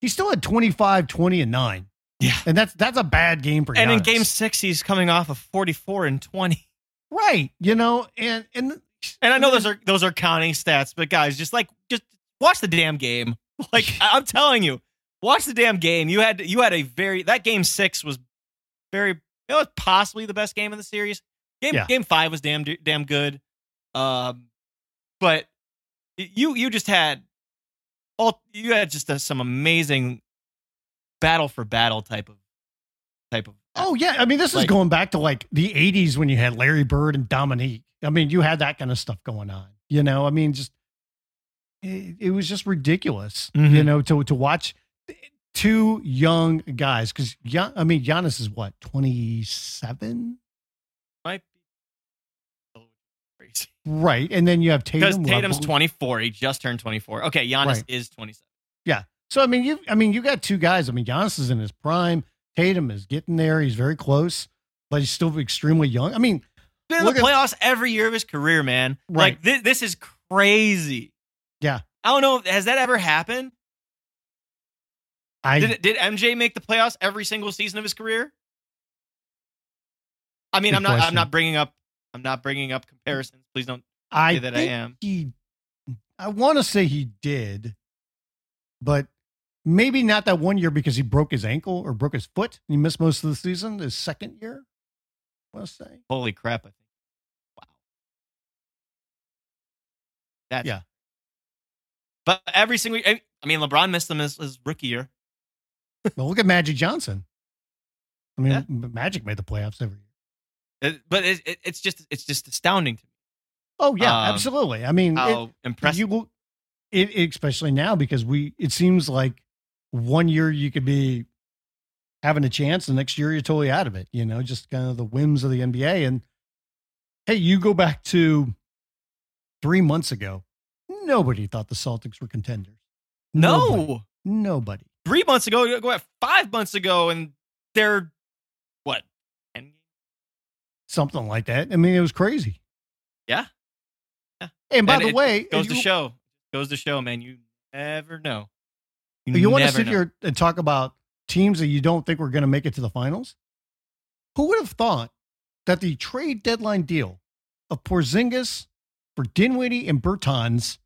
He still had 25, 20, and nine. Yeah. And that's that's a bad game for And in game six, he's coming off of 44 and 20. Right. You know, and and And I know those are those are counting stats, but guys, just like just watch the damn game. Like I'm telling you, watch the damn game. You had you had a very that game six was very it was possibly the best game in the series. Game Yeah. game five was damn damn good. Um, but you you just had all you had just a, some amazing battle for battle type of type of Oh yeah, I mean this is Like- going back to like the '80s when you had Larry Bird and Dominique. I mean, you had that kind of stuff going on. You know, I mean, just it, it was just ridiculous. You Mhm. know, to to watch two young guys because I mean, Giannis is what 27, might be crazy. right? And then you have Tatum. Because Tatum's 24. He just turned 24. Okay, Giannis Right. is 27. Yeah. So I mean, you I mean, you got two guys. I mean, Giannis is in his prime. Tatum is getting there. He's very close, but he's still extremely young. I mean, Been in the at- playoffs every year of his career, man. Right. Like this, this is crazy. Yeah. I don't know. Has that ever happened? I Did did MJ make the playoffs every single season of his career? I mean, I'm not. I'm not bringing up. I'm not bringing up comparisons. Please don't. I say that I am. He, I want to say he did, but maybe not that one year because he broke his ankle or broke his foot. He missed most of the season. His second year, I want to say. Holy crap! I think. Wow. That's Yeah. But every single. I mean, LeBron missed them his, his rookie year. Well, look at Magic Johnson. I mean, Yeah. Magic made the playoffs every year. It- but it, it, it's just it's just astounding to me Oh yeah, Um, absolutely. I mean, it- how impressive. you it, especially now because we. It seems like one year you could be having a chance, the next year you're totally out of it. You know, just kind of the whims of the NBA. And hey, you go back to three months ago, nobody thought the Celtics were contenders. no, Nobody. Nobody. Three months ago, go at five months ago, and they're what? 10? Something like that. I mean, it was crazy. Yeah. Yeah. And by And the it way, Goes to you- show. Goes to show, man. You never know. You, want to sit know. here and talk about teams that you don't think were going to make it to the finals? Who would have thought that the trade deadline deal of Porzingis for Dinwiddie and Bertans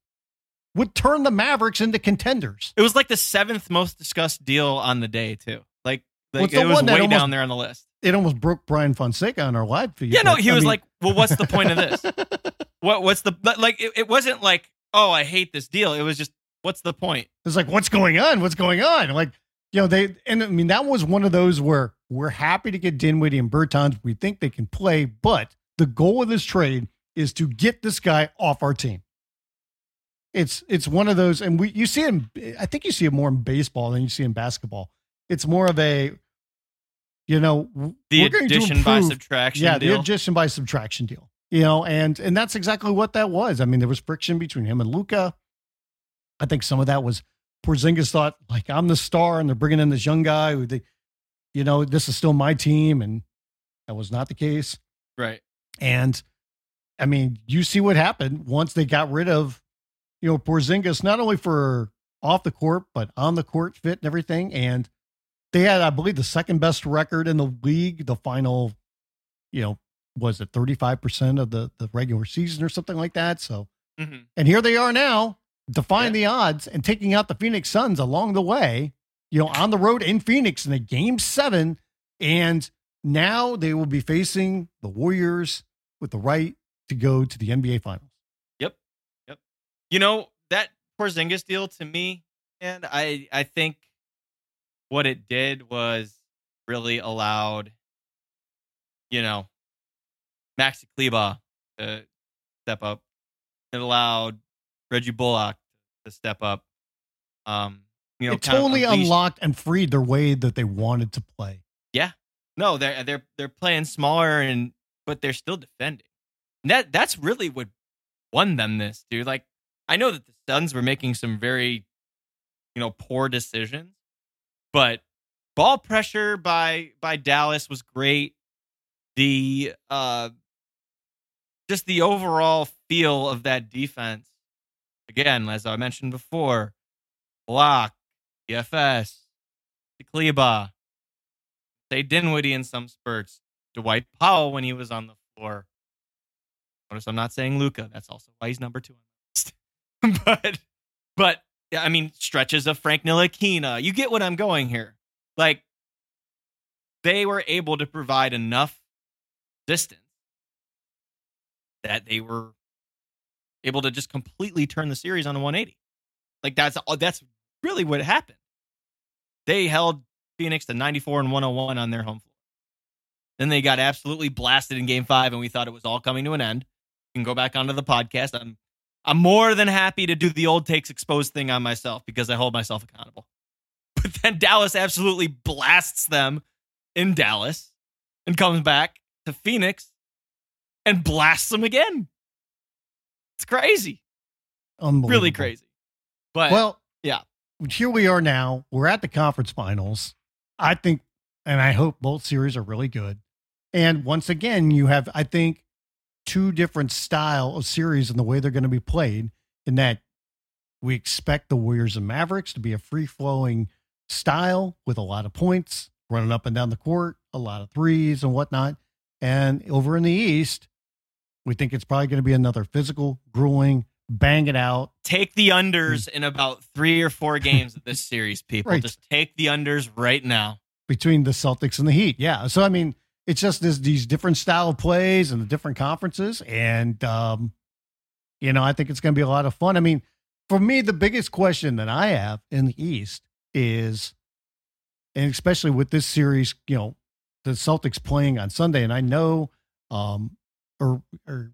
would turn the Mavericks into contenders? It was like the seventh most discussed deal on the day too. Like, like the it was way almost- down there on the list. It almost broke Brian Fonseca on our live feed. Yeah, no, he I was mean- like, "Well, what's the point of this? what what's the like?" It, it wasn't like, "Oh, I hate this deal." It was just, "What's the point?" It's like, what's going on? What's going on? Like, you know, they, and I mean, that was one of those where we're happy to get Dinwiddie and Bertans. We think they can play, but the goal of this trade is to get this guy off our team. It's, it's one of those, and we, you see him, I think you see it more in baseball than you see in basketball. It's more of a, you know, The we're going to addition by subtraction yeah, deal. the addition by subtraction deal. You know, and and that's exactly what that was. I mean, there was friction between him and Luka. I think some of that was Porzingis thought like I'm the star, and they're bringing in this young guy who they, you know, this is still my team, and that was not the case. right. And I mean, you see what happened once they got rid of, you know, Porzingis, not only for off the court, but on the court fit and everything. And they had, I believe, the second best record in the league, the final, you know, was it 35% of the, the regular season or something like that. So, hmm and here they are now defying Yeah. the odds and taking out the Phoenix Suns along the way, you know, on the road in Phoenix in a game seven. And now they will be facing the Warriors with the right to go to the NBA Finals. You know that Porzingis deal to me, and I I think what it did was really allowed, you know, Maxi Kleber to step up. It allowed Reggie Bullock to step up. Um, you know, it totally unlocked and freed their way that they wanted to play. Yeah, no, they're they're they're playing smaller and but they're still defending. And that that's really what won them this, dude. Like I know that the Suns were making some very, you know, poor decisions, but ball pressure by by Dallas was great. The uh just the overall feel of that defense. Again, as I mentioned before, block, DFS, Kleber, say Dinwiddie in some spurts, Dwight Powell when he was on the floor. Notice I'm not saying Luka. That's also why he's number two. but but I mean stretches of Frank Ntilikina. You get what I'm going here. Like they were able to provide enough distance that they were able to just completely turn the series on a 180. Like that's that's really what happened. They held Phoenix to 94 and 101 on their home floor. Then they got absolutely blasted in game five, and we thought it was all coming to an end. You can go back onto the podcast. I'm I'm more than happy to do the old takes exposed thing on myself because I hold myself accountable. But then Dallas absolutely blasts them in Dallas and comes back to Phoenix and blasts them again. It's crazy. Unbelievable. Really crazy. But Well, yeah. Here we are now. We're at the conference finals. I think, and I hope both series are really good. And once again, you have, I think, two different style of series and the way they're going to be played. In that we expect the Warriors and Mavericks to be a free flowing style with a lot of points, running up and down the court, a lot of threes and whatnot. And over in the East, we think it's probably going to be another physical, grueling, bang it out. take the unders hmm. in about three or four games of this series, people. Right. Just take the unders right now. between the Celtics and the Heat. Yeah. So I mean, it's just this, these different style of plays and the different conferences, and um, you know, I think it's going to be a lot of fun. I mean, for me, the biggest question that I have in the East is, and especially with this series, you know, the Celtics playing on Sunday, and I know, um, or or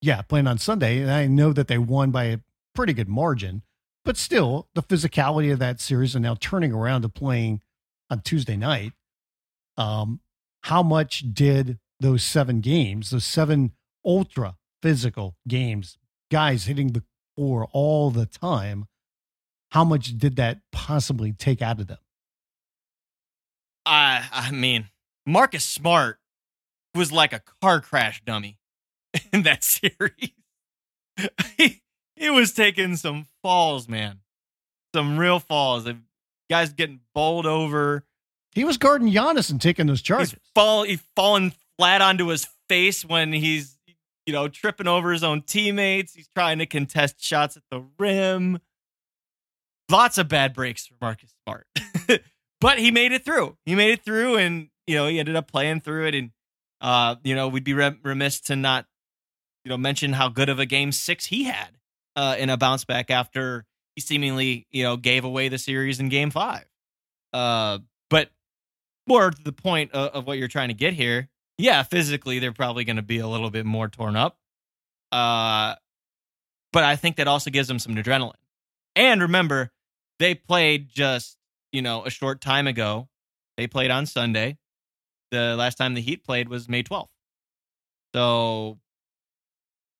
yeah, playing on Sunday, and I know that they won by a pretty good margin, but still, the physicality of that series and now turning around to playing on Tuesday night. Um, how much did those seven games, those seven ultra physical games, guys hitting the floor all the time, how much did that possibly take out of them? I I mean, Marcus Smart was like a car crash dummy in that series. he, he was taking some falls, man. some real falls. Guys getting bowled over. He was guarding Giannis and taking those charges. He's fall he's falling flat onto his face when he's you know tripping over his own teammates. He's trying to contest shots at the rim. Lots of bad breaks for Marcus Smart. but he made it through. He made it through and you know, he ended up playing through it and uh, you know, we'd be remiss to not you know mention how good of a game 6 he had uh in a bounce back after he seemingly, you know, gave away the series in game 5. Uh but more to the point of, of what you're trying to get here, yeah, physically they're probably going to be a little bit more torn up. Uh, but I think that also gives them some adrenaline. And remember, they played just you know a short time ago. They played on Sunday. The last time the Heat played was May 12th. So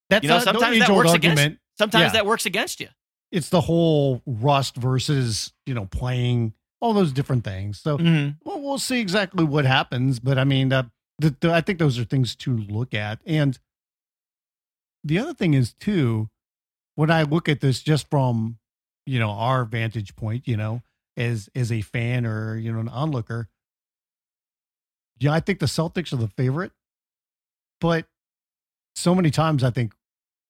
that's you know sometimes that works argument. against. Sometimes yeah. that works against you. It's the whole rust versus you know playing all those different things. So mm-hmm. well, we'll see exactly what happens. But I mean, uh, the, the, I think those are things to look at. And the other thing is too, when I look at this just from you know our vantage point, you know, as as a fan or you know an onlooker, yeah, I think the Celtics are the favorite. But so many times I think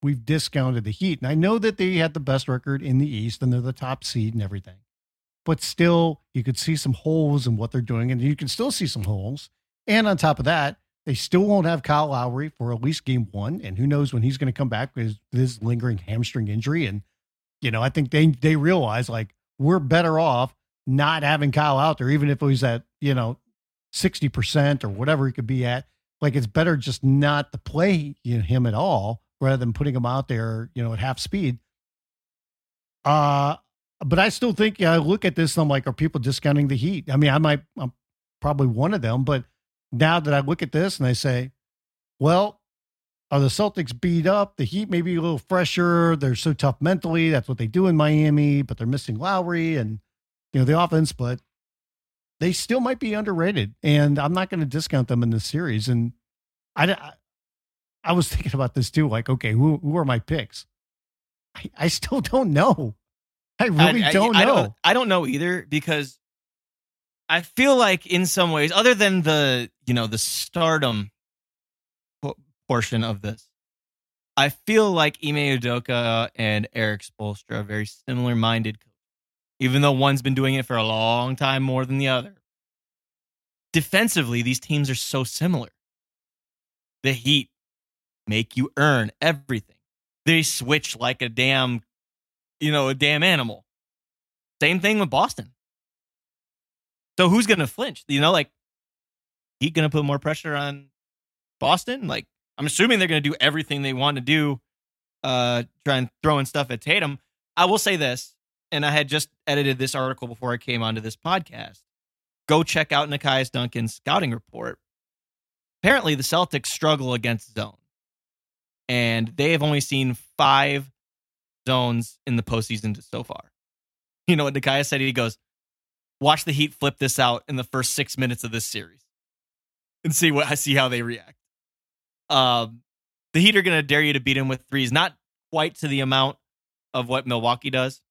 we've discounted the Heat, and I know that they had the best record in the East and they're the top seed and everything but still you could see some holes in what they're doing, and you can still see some holes. And on top of that, they still won't have Kyle Lowry for at least game one, and who knows when he's going to come back with this lingering hamstring injury. And you know, I think they they realize like we're better off not having Kyle out there, even if was at you know sixty percent or whatever he could be at. Like it's better just not to play you know, him at all rather than putting him out there, you know, at half speed. Uh but I still think yeah, I look at this and I'm like, are people discounting the Heat? I mean, I might, I'm probably one of them, but now that I look at this and I say, well, are the Celtics beat up? The Heat may be a little fresher. They're so tough mentally. That's what they do in Miami, but they're missing Lowry and you know the offense, but they still might be underrated. And I'm not going to discount them in this series. And I, I, I was thinking about this too. Like, okay, who who are my picks? I, I still don't know. I really I, don't I, know. I don't, I don't know either because I feel like in some ways, other than the you know the stardom portion of this, I feel like Ime Udoka and Erik Spoelstra are very similar minded, even though one's been doing it for a long time more than the other. Defensively, these teams are so similar. The Heat make you earn everything. They switch like a damn you know, a damn animal. Same thing with Boston. So who's going to flinch? You know, like he going to put more pressure on Boston? Like I'm assuming they're going to do everything they want to do, uh, trying throwing stuff at Tatum. I will say this, and I had just edited this article before I came onto this podcast. Go check out Nekias Duncan's scouting report. Apparently, the Celtics struggle against zone, and they have only seen five zones in the postseason so far. You know what Nekias said? He goes, watch the Heat flip this out in the first six minutes of this series and see what I see how they react. Um, the Heat are going to dare you to beat him with threes, not quite to the amount of what Milwaukee does,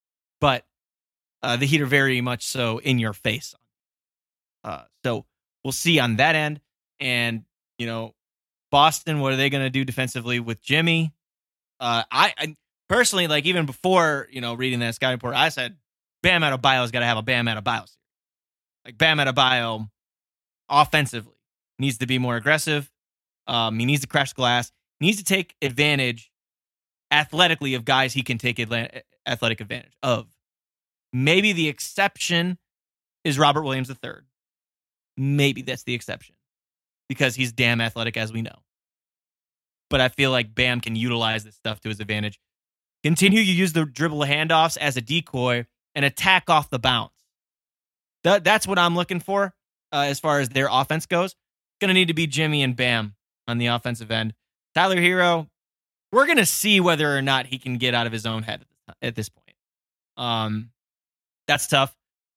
but uh, the Heat are very much so in your face. Uh, so we'll see on that end. And, you know, Boston, what are they going to do defensively with Jimmy? Uh, I, I personally, like even before you know reading that scouting report, I said Bam Adebayo's got to have a Bam out Adebayo series. Like Bam Adebayo, offensively needs to be more aggressive. Um, he needs to crash glass. Needs to take advantage athletically of guys he can take athletic advantage of. Maybe the exception is Robert Williams III. Maybe that's the exception because he's damn athletic, as we know. But I feel like Bam can utilize this stuff to his advantage. Continue to use the dribble handoffs as a decoy and attack off the bounce. That, that's what I'm looking for uh, as far as their offense goes. Going to need to be Jimmy and Bam on the offensive end. Tyler Herro, we're going to see whether or not he can get out of his own head at this point. Um, that's tough.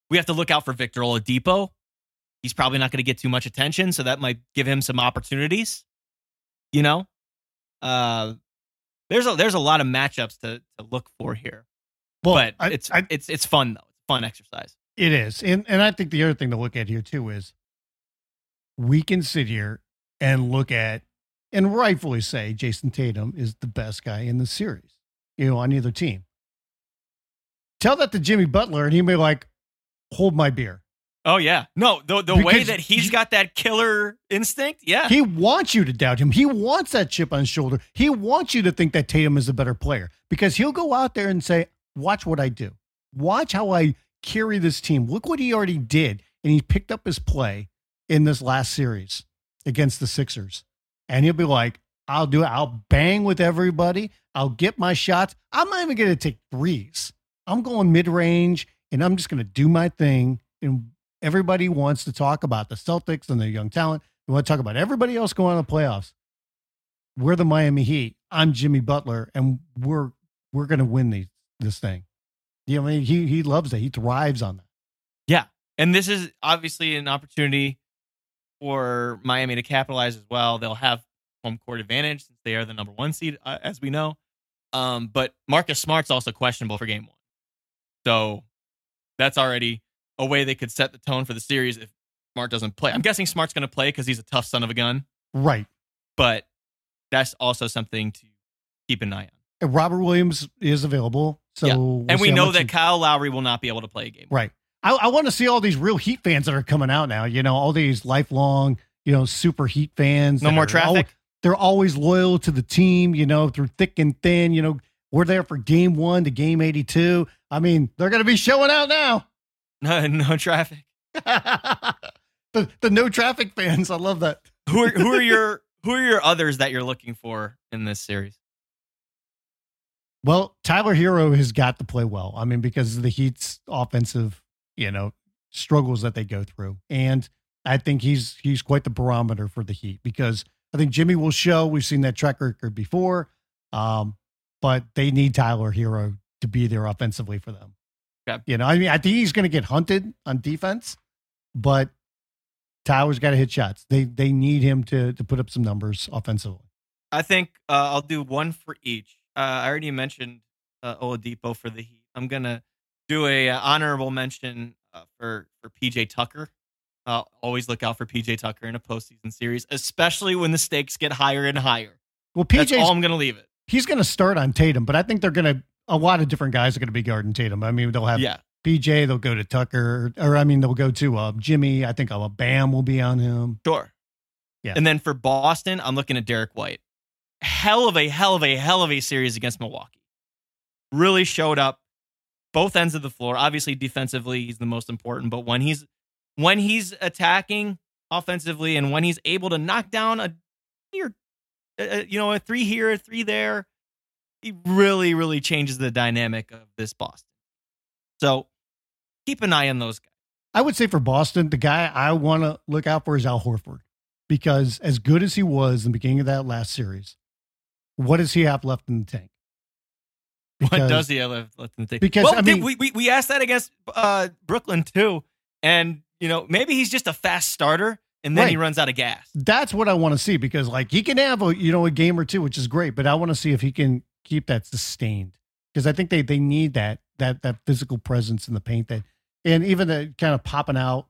We have to look out for Victor Oladipo. He's probably not going to get too much attention, so that might give him some opportunities. You know, uh, there's a there's a lot of matchups to to look for here. Well, but I- it's I- it's it's fun though. It's a fun exercise. It is. And and I think the other thing to look at here too is we can sit here and look at and rightfully say Jayson Tatum is the best guy in the series, you know, on either team. Tell that to Jimmy Butler and he may like, hold my beer. Oh yeah, no, the the way that he's got that killer instinct, yeah, He wants you to doubt him. He wants that chip on his shoulder. He wants you to think that Tatum is a better player because he'll go out there and say, Watch what I do. Watch how I carry this team. Look what he already did. And he picked up his play in this last series against the Sixers. And he'll be like, I'll do it. I'll bang with everybody. I'll get my shots. I'm not even going to take threes. I'm going mid range and I'm just going to do my thing. And everybody wants to talk about the Celtics and their young talent. We want to talk about everybody else going on the playoffs. We're the Miami Heat. I'm Jimmy Butler, and we're we're going to win these, this thing. You know, I mean, he he loves it. He thrives on that. yeah. And this is obviously an opportunity for Miami to capitalize as well. They'll have home court advantage since they are the number one seed, uh, as we know. Um, but Marcus Smart's also questionable for game one, so that's already a way they could set the tone for the series if Smart doesn't play. I'm guessing Smart's going to play because he's a tough son of a gun, Right. but that's also something to keep an eye on. And Robert Williams is available, so Yeah. we'll and we know that he- Kyle Lowry will not be able to play a game. right. I, I want to see all these real Heat fans that are coming out now. You know, all these lifelong, you know, super Heat fans. No more traffic. they're always loyal to the team, you know, through thick and thin. You know, we're there for game one to game 82. I mean, they're going to be showing out now. No, no traffic. the, the no traffic fans. I love that. Who are who are your who are your others that you're looking for in this series? Well, Tyler Herro has got to play well. I mean, because of the Heat's offensive, you know, struggles that they go through. And I think he's he's quite the barometer for the Heat because I think Jimmy will show. We've seen that track record before. Um, but they need Tyler Herro to be there offensively for them. Okay. You know, I mean, I think he's going to get hunted on defense, but Tyler's got to hit shots. They they need him to to put up some numbers offensively. I think uh, I'll do one for each. Uh, I already mentioned uh, Oladipo for the Heat. I'm gonna do a uh, honorable mention uh, for for PJ Tucker. Uh, always look out for PJ Tucker in a postseason series, especially when the stakes get higher and higher. Well, PJ, all I'm gonna leave it. he's going to start on Tatum, but I think they're going to a lot of different guys are going to be guarding Tatum. I mean, they'll have Yeah, PJ, they'll go to Tucker, or I mean, they'll go to uh, Jimmy. I think uh, Bam will be on him. sure. Yeah. And then for Boston, I'm looking at Derrick White. Hell of a hell of a hell of a series against Milwaukee. Really showed up both ends of the floor. Obviously, defensively, he's the most important. But when he's when he's attacking offensively, and when he's able to knock down a here, uh, you know, a three here, a three there, he really, really changes the dynamic of this Boston. So keep an eye on those guys. I would say for Boston, the guy I want to look out for is Al Horford because as good as he was in the beginning of that last series, what does he have left in the tank? What does he have left in the tank? because, well, I mean- we, we we asked that against uh, Brooklyn too, and you know maybe he's just a fast starter, and then he runs out of gas. That's what I want to see because like he can have a you know a game or two, which is great, but I want to see if he can keep that sustained because I think they they need that that that physical presence in the paint that and even the kind of popping out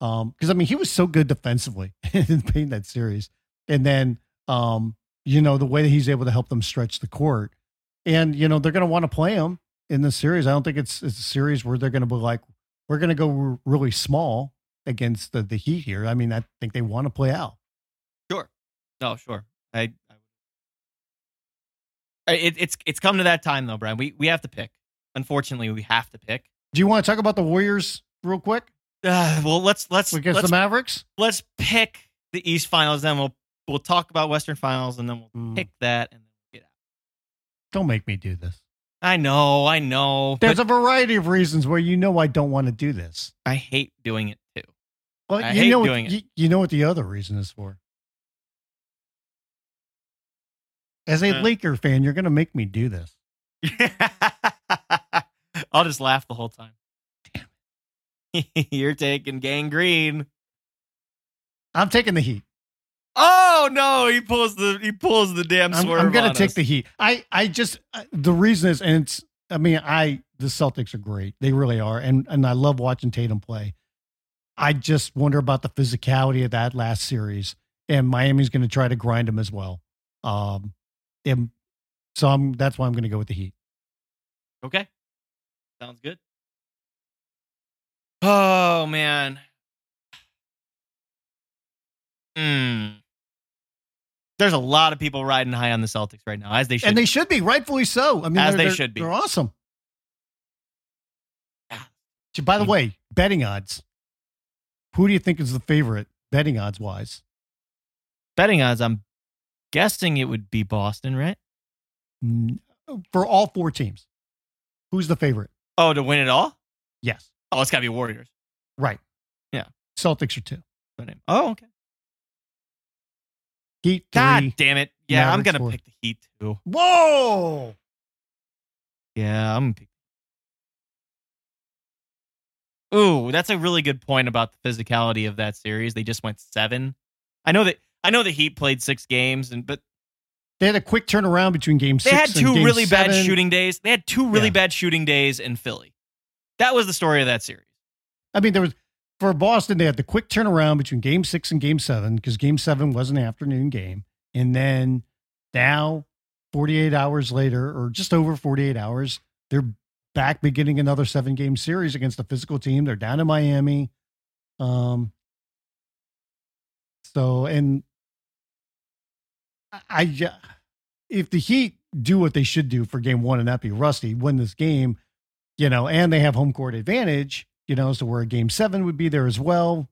um because I mean he was so good defensively in paint that series and then um you know the way that he's able to help them stretch the court and you know they're going to want to play him in the series. I don't think it's it's a series where they're going to be like we're going to go really small against the the Heat here. I mean I think they want to play out. Sure, no, sure. I it, it's it's come to that time though, Brian. We we have to pick. Unfortunately, we have to pick. Do you want to talk about the Warriors real quick Uh, well, let's let's against let's, the Mavericks? let's pick the East Finals, then we'll we'll talk about Western Finals, and then we'll Mm. pick that and get out. Don't make me do this. I know, I know, There's a variety of reasons where you know I don't want to do this. I hate doing it too. Well, I you hate know doing what, it. You, you know what the other reason is for. As a Uh. Laker fan, you're going to make me do this. I'll just laugh the whole time. You're taking gangrene. I'm taking the Heat. Oh no, he pulls the he pulls the damn I'm. I'm gonna take us. the Heat. I, I just, uh, the reason is, and it's, I mean, I, the Celtics are great. They really are. And and I love watching Tatum play. I just wonder about the physicality of that last series. And Miami's going to try to grind them as well. Um, and so I'm, that's why I'm going to go with the Heat. Okay. Sounds good. Oh, man. Hmm. There's a lot of people riding high on the Celtics right now, as they should. And they should be, rightfully so. I mean, As they're- they they're- should be. They're awesome. By the Mm. way, betting odds. Who do you think is the favorite betting odds wise? betting odds. I'm guessing it would be Boston, right? For all four teams, who's the favorite? Oh, to win it all? Yes, Oh, it's got to be Warriors. right. Yeah. Celtics are two. Oh, okay. Heat God damn it. Yeah, I'm going to four. pick the Heat too. Whoa! Yeah, I'm pick. Ooh, that's a really good point about the physicality of that series. They just went seven. I know that I know the Heat played six games, and but They had a quick turnaround between game they six had and two really bad shooting days. They had two really Yeah. bad shooting days in Philly. That was the story of that series. I mean, there was for Boston, they had the quick turnaround between game six and game seven because game seven was an afternoon game. And then now, 48 hours later, or just over 48 hours, they're back beginning another seven game series against a physical team. They're down in Miami. Um, so, and I, if the Heat do what they should do for game one and not be rusty, win this game, you know, and they have home court advantage, you know, so where game seven would be there as well.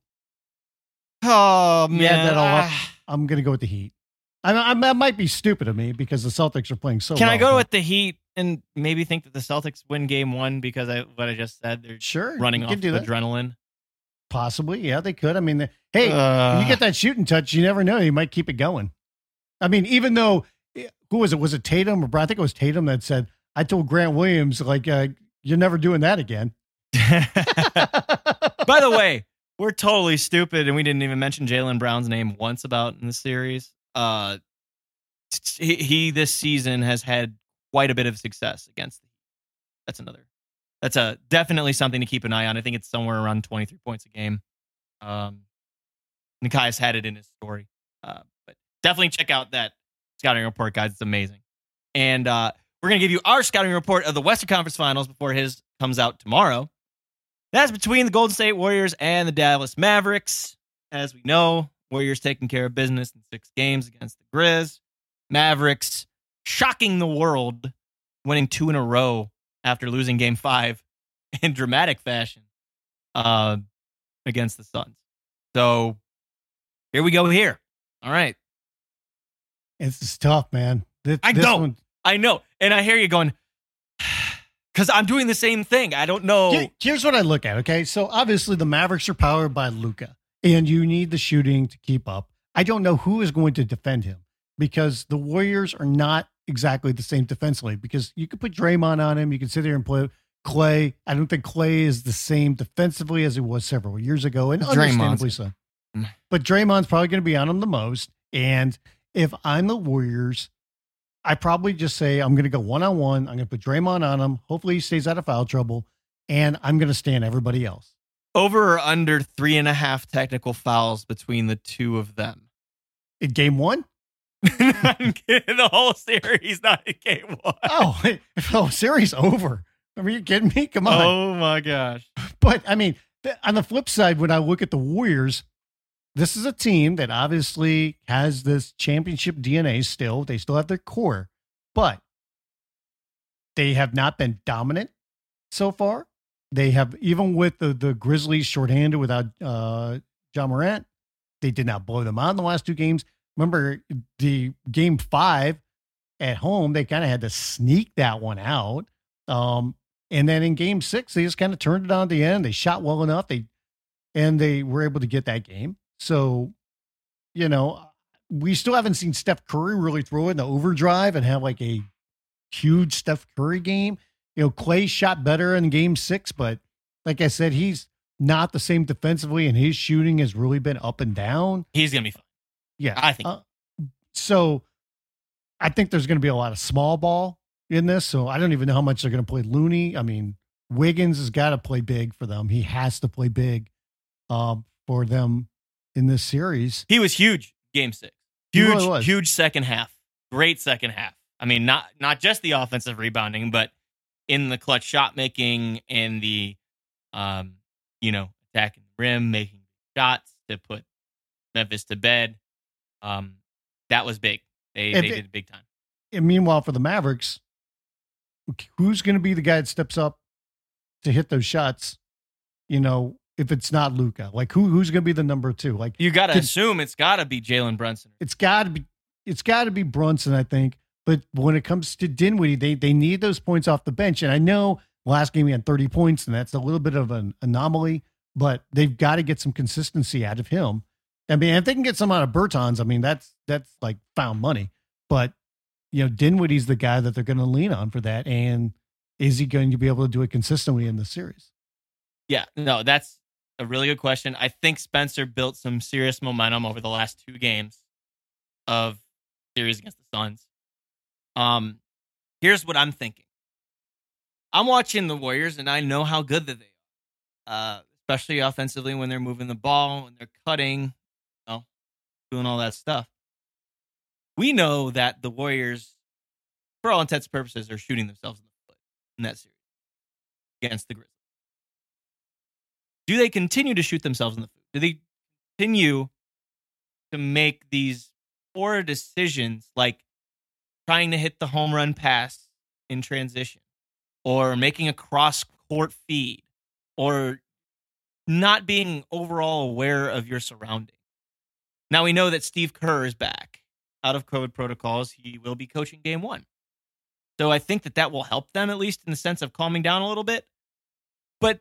Oh man, Yeah, that all up. I'm going to go with the Heat. I, I, that might be stupid of me because the Celtics are playing so Can I go but with the Heat and maybe think that the Celtics win game one because I what I just said? They're Sure. running off adrenaline. Possibly. Yeah, they could. I mean, hey, Uh, you get that shooting touch, you never know. You might keep it going. I mean, even though, who was it? Was it Tatum or Brown? I think it was Tatum that said, I told Grant Williams, like, uh, you're never doing that again. By the way, we're totally stupid, and we didn't even mention Jaylen Brown's name once about in the series. Uh, he, he this season has had quite a bit of success against. The That's another. That's a definitely something to keep an eye on. I think it's somewhere around twenty three points a game. Um, Nekias had it in his story, uh, definitely check out that scouting report, guys. It's amazing, and uh, we're gonna give you our scouting report of the Western Conference Finals before his comes out tomorrow. That's between the Golden State Warriors and the Dallas Mavericks. As we know, Warriors taking care of business in six games against the Grizz. Mavericks shocking the world, winning two in a row after losing game five in dramatic fashion uh, against the Suns. So here we go here. All right. It's just tough, man. This, I this know. one- I know. And I hear you going, because I'm doing the same thing. I don't know. Here- Here's what I look at. Okay, so obviously the Mavericks are powered by Luka, and you need the shooting to keep up. I don't know who is going to defend him because the Warriors are not exactly the same defensively. Because you could put Draymond on him, you can sit there and play Clay. I don't think Clay is the same defensively as he was several years ago, and Draymond's- understandably so. But Draymond's probably going to be on him the most. And if I'm the Warriors, I probably just say I'm going to go one on one. I'm going to put Draymond on him. Hopefully, he stays out of foul trouble, and I'm going to stand everybody else. Over or under three and a half technical fouls between the two of them. In game one, I'm kidding. The whole series, not in game one. oh, oh, series over. Are you kidding me? Come on. Oh my gosh. But I mean, on the flip side, when I look at the Warriors, this is a team that obviously has this championship DNA still. They still have their core, but they have not been dominant so far. They have, even with the, the Grizzlies shorthanded without uh, Ja Morant, they did not blow them out in the last two games. Remember the game five at home, they kind of had to sneak that one out. Um, and then in game six, they just kind of turned it on at the end. They shot well enough. They and they were able to get that game. So, you know, we still haven't seen Steph Curry really throw in the overdrive and have like a huge Steph Curry game. You know, Clay shot better in game six, but like I said, he's not the same defensively, and his shooting has really been up and down. He's gonna be fine. Yeah, I think. Uh, so. I think there's going to be a lot of small ball in this, so I don't even know how much they're going to play Looney. I mean, Wiggins has got to play big for them. He has to play big um, for them in this series. He was huge game six. Huge, really huge second half. Great second half. I mean, not not just the offensive rebounding, but in the clutch shot making and the um, you know, attacking the rim, making shots to put Memphis to bed. Um, that was big. They If they it- did it big time. And meanwhile, for the Mavericks, who's going to be the guy that steps up to hit those shots? You know, if it's not Luka, like who who's going to be the number two? Like You got to assume it's got to be Jalen Brunson. it's got to be it's got to be Brunson, I think. But when it comes to Dinwiddie, they they need those points off the bench. And I know last game he had 30 points, and that's a little bit of an anomaly. But they've got to get some consistency out of him. I mean, if they can get some out of Bertans, I mean that's that's like found money. But you know, Dinwiddie's the guy that they're going to lean on for that. And is he going to be able to do it consistently in the series? Yeah, no, that's a really good question. I think Spencer built some serious momentum over the last two games of series against the Suns. Um, here's what I'm thinking. I'm watching the Warriors, and I know how good that they are, uh, especially offensively when they're moving the ball and they're cutting, you know, doing all that stuff. We know that the Warriors, for all intents and purposes, are shooting themselves in the foot in that series against the Grizzlies do they continue to shoot themselves in the foot? Do they continue to make these poor decisions like trying to hit the home run pass in transition or making a cross court feed or not being overall aware of your surroundings? Now we know that Steve Kerr is back out of COVID protocols. He will be coaching game one. So I think that that will help them at least in the sense of calming down a little bit. But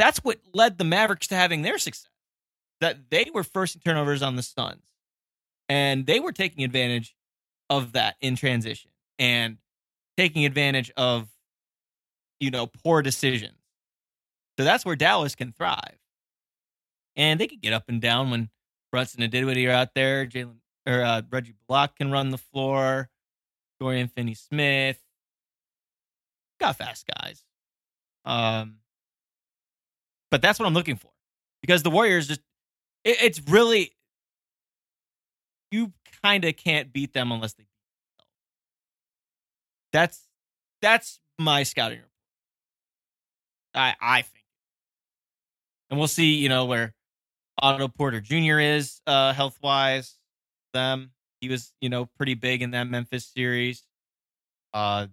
that's what led the Mavericks to having their success. That they were first in turnovers on the Suns, and they were taking advantage of that in transition and taking advantage of you know poor decisions. So that's where Dallas can thrive, and they could get up and down when Brunson and Dinwiddie are out there. Jalen or uh, Reggie Bullock can run the floor. Dorian Finney-Smith got fast guys. Um, but that's what I'm looking for because the Warriors just it, it's really you kind of can't beat them unless they beat themselves. That's that's my scouting report. I I think, and we'll see. You know where Otto Porter Jr. is uh, health wise. Them he was you know pretty big in that Memphis series. Uh,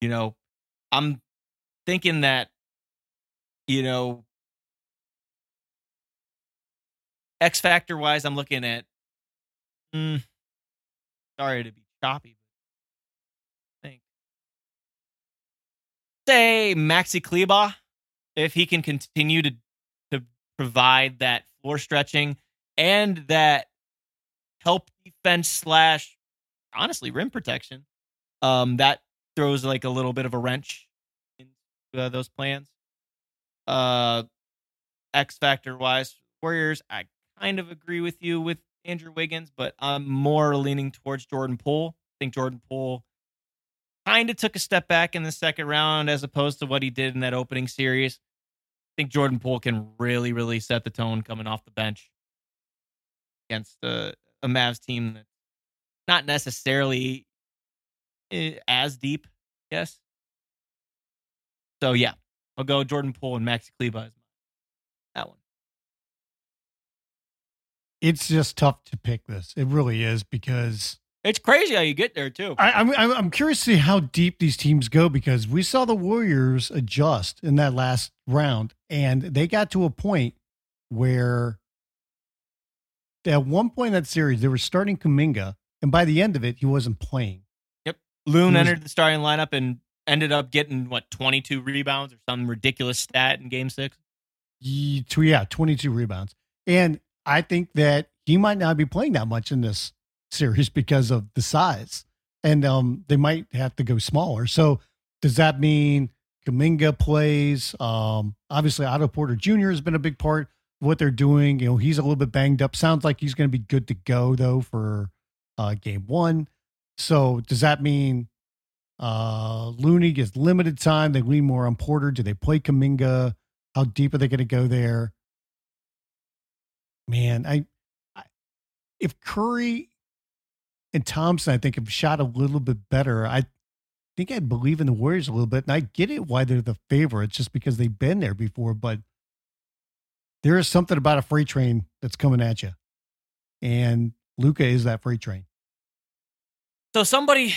you know, I'm thinking that you know X factor wise, I'm looking at. Mm, sorry to be choppy, but I think say Maxi Kleber, if he can continue to to provide that floor stretching and that help defense slash honestly rim protection, um, that throws like a little bit of a wrench into uh, those plans. Uh, X factor wise, Warriors, I kind of agree with you with Andrew Wiggins, but I'm more leaning towards Jordan Poole. I think Jordan Poole kind of took a step back in the second round as opposed to what he did in that opening series. I think Jordan Poole can really, really set the tone coming off the bench against a, a Mavs team that's not necessarily eh, as deep, yes. So yeah, I'll go Jordan Poole and Maxi Kleber It's just tough to pick this. It really is because It's crazy how you get there too. I, I'm I'm I'm curious to see how deep these teams go because we saw the Warriors adjust in that last round, and they got to a point where at one point in that series they were starting Kuminga, and by the end of it, he wasn't playing. Yep, Loon was- entered the starting lineup and ended up getting what 22 rebounds or some ridiculous stat in game 6. Yeah, 22 rebounds, and I think that he might not be playing that much in this series because of the size, and um, they might have to go smaller. So, does that mean Kuminga plays? Um, obviously, Otto Porter Jr. has been a big part of what they're doing. You know, he's a little bit banged up. Sounds like he's going to be good to go though for uh, game one. So, does that mean Uh, Looney gets limited time. They lean more on Porter. Do they play Kuminga? How deep are they going to go there? Man, I, I if Curry and Thompson, I think, have shot a little bit better. I think I believe in the Warriors a little bit, and I get it why they're the favorites, just because they've been there before. But there is something about a freight train that's coming at you, and Luka is that freight train. So somebody,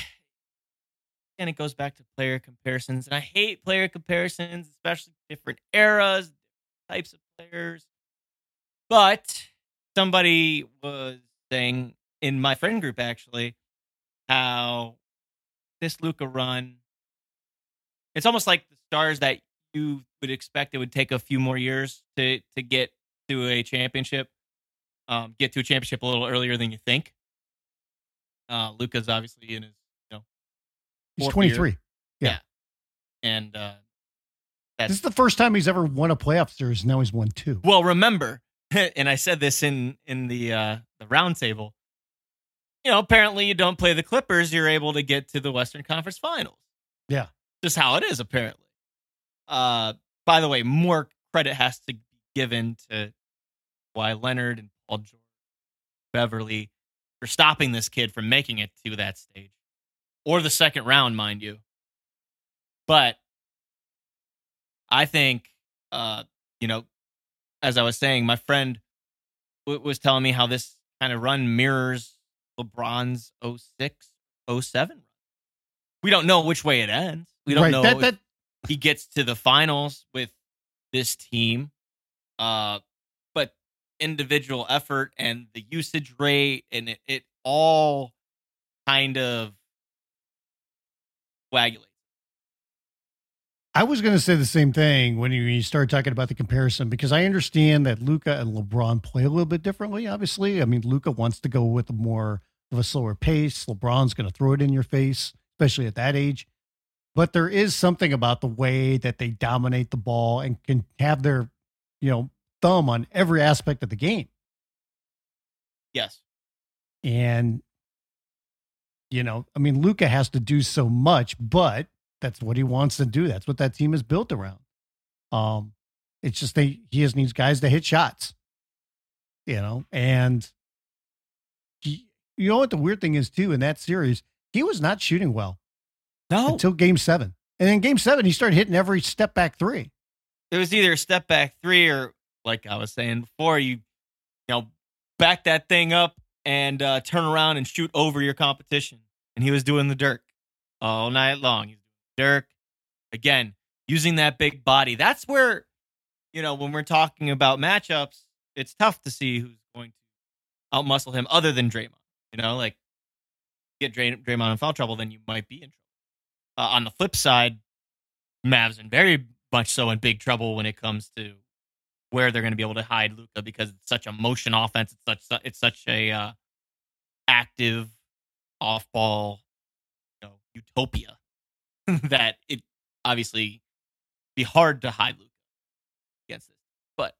and it goes back to player comparisons, and I hate player comparisons, especially different eras, types of players. But somebody was saying in my friend group actually how this Luka run, it's almost like the stars that you would expect it would take a few more years to to get to a championship, um, get to a championship a little earlier than you think. Uh, Luka's obviously in his, you know, He's 23. year. Yeah. and uh, This is the first time he's ever won a playoff series. Now he's won two. Well, remember, and I said this in in the uh, the roundtable. You know, apparently you don't play the Clippers, you're able to get to the Western Conference Finals. Yeah. Just how it is, apparently. Uh, by the way, more credit has to be given to Kawhi Leonard and Paul George, Beverley, for stopping this kid from making it to that stage, or the second round, mind you. But I think, uh, you know, as I was saying, my friend w- was telling me how this kind of run mirrors LeBron's 06, 07 run. We don't know which way it ends. We don't right. know That, if that, he gets to the finals with this team. Uh, but individual effort and the usage rate and it, it all kind of coagulates. I was going to say the same thing when you, you start talking about the comparison because I understand that Luka and LeBron play a little bit differently. Obviously, I mean Luka wants to go with a more of a slower pace. LeBron's going to throw it in your face, especially at that age. But there is something about the way that they dominate the ball and can have their, you know, thumb on every aspect of the game. Yes. And, you know, I mean, Luka has to do so much, but that's what he wants to do. That's what that team is built around. Um, it's just they he just needs guys to hit shots, you know. And he, you know what the weird thing is too in that series, he was not shooting well No. until Game Seven, and in Game Seven he started hitting every step back three. it was either a step back three or like I was saying before, you you know, back that thing up and uh, turn around and shoot over your competition. And he was doing the Dirk all night long. He's Dirk again, using that big body. That's where, you know, when we're talking about matchups, it's tough to see who's going to outmuscle him other than Draymond. You know, like get Dray- Draymond in foul trouble, then you might be in trouble. Uh, on the flip side, Mavs in very much so in big trouble when it comes to where they're going to be able to hide Luka because it's such a motion offense. It's such it's such a uh, active off ball you know, utopia that it obviously be hard to hide Luka against this. But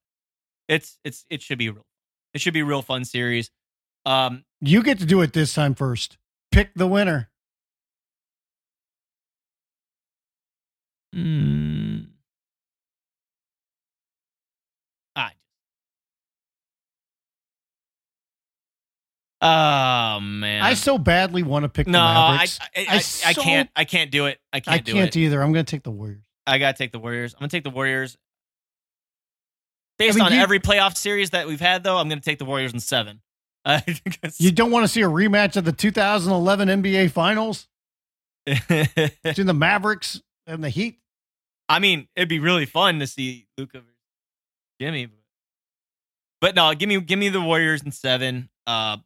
it's it's it should be real. It should be a real fun series. Um, You get to do it this time first. Pick the winner. mm, Oh man. I so badly want to pick no, the I, Mavericks. I, I, I so- can't. I can't do it. I can't I do can't it. either. I'm going to take the Warriors. I gotta take the Warriors. I'm gonna take the Warriors. Based mean, on you- every playoff series that we've had, though, I'm gonna take the Warriors in seven. Uh, You don't want to see a rematch of the 2011 NBA Finals between the Mavericks and the Heat? I mean, it'd be really fun to see Luka versus Jimmy, but, but no, give me give me the Warriors in seven. Uh,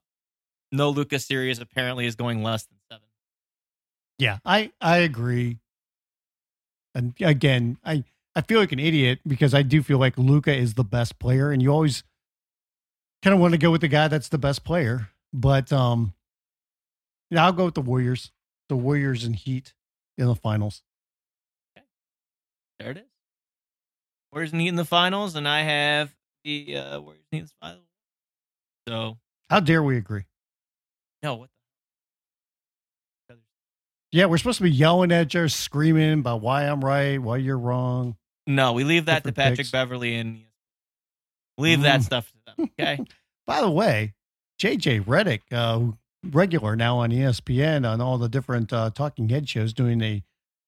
no Luka series apparently is going less than seven. Yeah, I I agree. And again, I I feel like an idiot because I do feel like Luka is the best player, and you always kind of want to go with the guy that's the best player. But um, yeah, I'll go with the Warriors. The Warriors and Heat in the finals. Okay, there it is. Warriors and Heat in the finals, and I have the uh, Warriors and Heat in the finals. So How dare we agree? No, what the Yeah, we're supposed to be yelling at you, screaming about why I'm right, why you're wrong. No, we leave that Different to Patrick picks. Beverley and leave that Mm. stuff to them. Okay. By the way, JJ Redick, uh, regular now on ESPN on all the different uh, talking head shows, doing a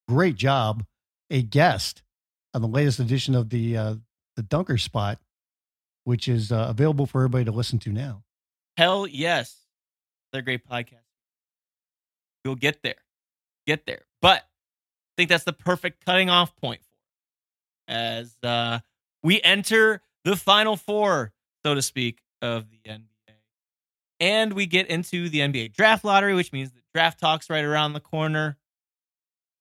great job. A guest on the latest edition of the uh, the Dunker Spot, which is uh, available for everybody to listen to now. Hell yes. They're great podcast. We'll get there. Get there. But I think that's the perfect cutting off point for as uh, we enter the final four, so to speak, of the NBA. And we get into the NBA draft lottery, which means the draft talk's right around the corner.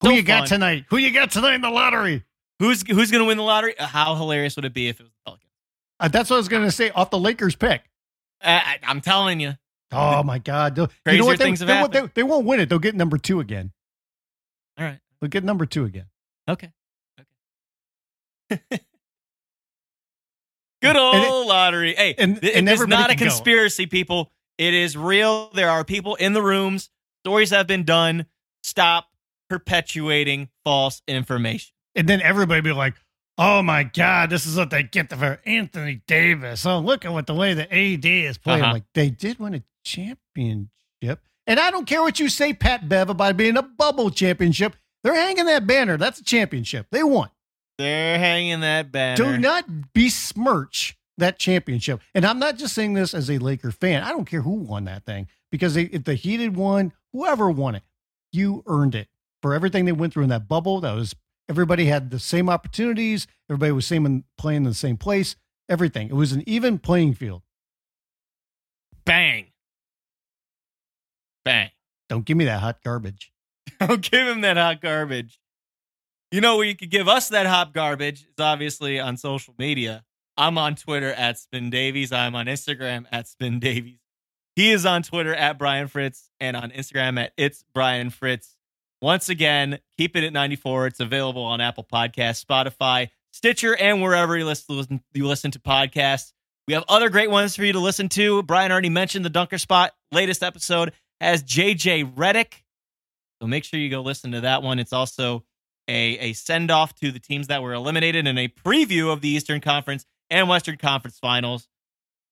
Who So you got tonight? Who you got tonight in the lottery? Who's who's going to win the lottery? Uh, How hilarious would it be if it was the Pelicans? Uh, that's what I was going to say off the Lakers pick. Uh, I, I'm telling you. Oh my God! They'll- you Crazier know what? They, things have they, won't- they, happened. they won't win it. They'll get number two again. All right. They'll get number two again. Okay. Okay. Good old it- lottery. Hey, and- th- and it's not a can go. conspiracy, people. It is real. There are people in the rooms. Stories have been done. Stop perpetuating false information. And then everybody be like, "Oh my God, this is what they get for Anthony Davis." Oh, look at what the way the AD is playing. Uh-huh. Like they did win a championship, and I don't care what you say, Pat Bev, about being a bubble championship. They're hanging that banner. That's a championship. They won. They're hanging that banner. Do not besmirch that championship. And I'm not just saying this as a Laker fan. I don't care who won that thing because they, if the Heat had won, whoever won it, you earned it for everything they went through in that bubble. That was everybody had the same opportunities. Everybody was same in, playing in the same place. Everything. It was an even playing field. Bang. Bang. Don't give me that hot garbage. Don't give him that hot garbage. You know where you could give us that hot garbage is obviously on social media. I'm on Twitter at Spin Davies. I'm on Instagram at Spin Davies. He is on Twitter at Brian Fritz and on Instagram at It's Brian Fritz. Once again, keep it at 94. It's available on Apple Podcasts, Spotify, Stitcher, and wherever you listen, you listen to podcasts. We have other great ones for you to listen to. Brian already mentioned the Dunker Spot. Latest episode has JJ Redick. So make sure you go listen to that one. It's also a, a send off to the teams that were eliminated and a preview of the Eastern Conference and Western Conference finals.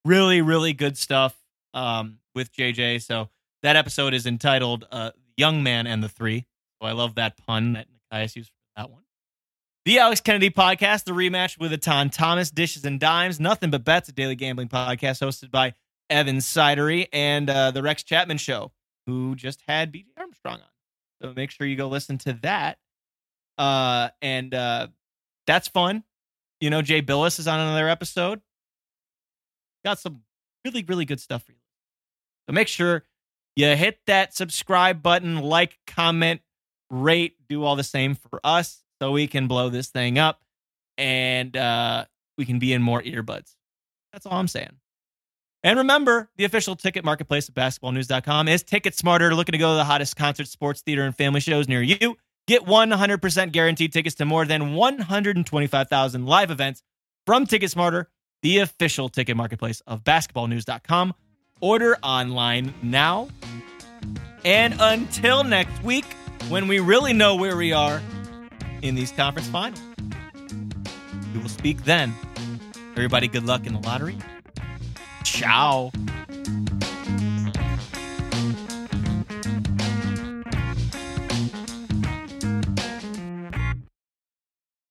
Really, really good stuff um, with JJ. So that episode is entitled uh, Young Man and the Three. So I love that pun that Nekias used for that one. The Alex Kennedy podcast, the rematch with Etan Thomas, Dishes and Dimes, Nothing But Bets, a daily gambling podcast hosted by Evan Sidery and uh, the Rex Chapman Show, who just had BJ Armstrong on. So make sure you go listen to that. Uh, and uh, that's fun. You know, Jay Bilas is on another episode. Got some really, really good stuff for you. So make sure you hit that subscribe button, like, comment, rate, do all the same for us so we can blow this thing up and uh, we can be in more earbuds. That's all I'm saying. And remember, the official ticket marketplace of basketballnews.com is Ticket Smarter, looking to go to the hottest concerts, sports, theater, and family shows near you. Get 100% guaranteed tickets to more than 125,000 live events from Ticket Smarter, the official ticket marketplace of basketballnews.com. Order online now. And until next week, when we really know where we are in these conference finals, we will speak then. Everybody, good luck in the lottery. Ciao.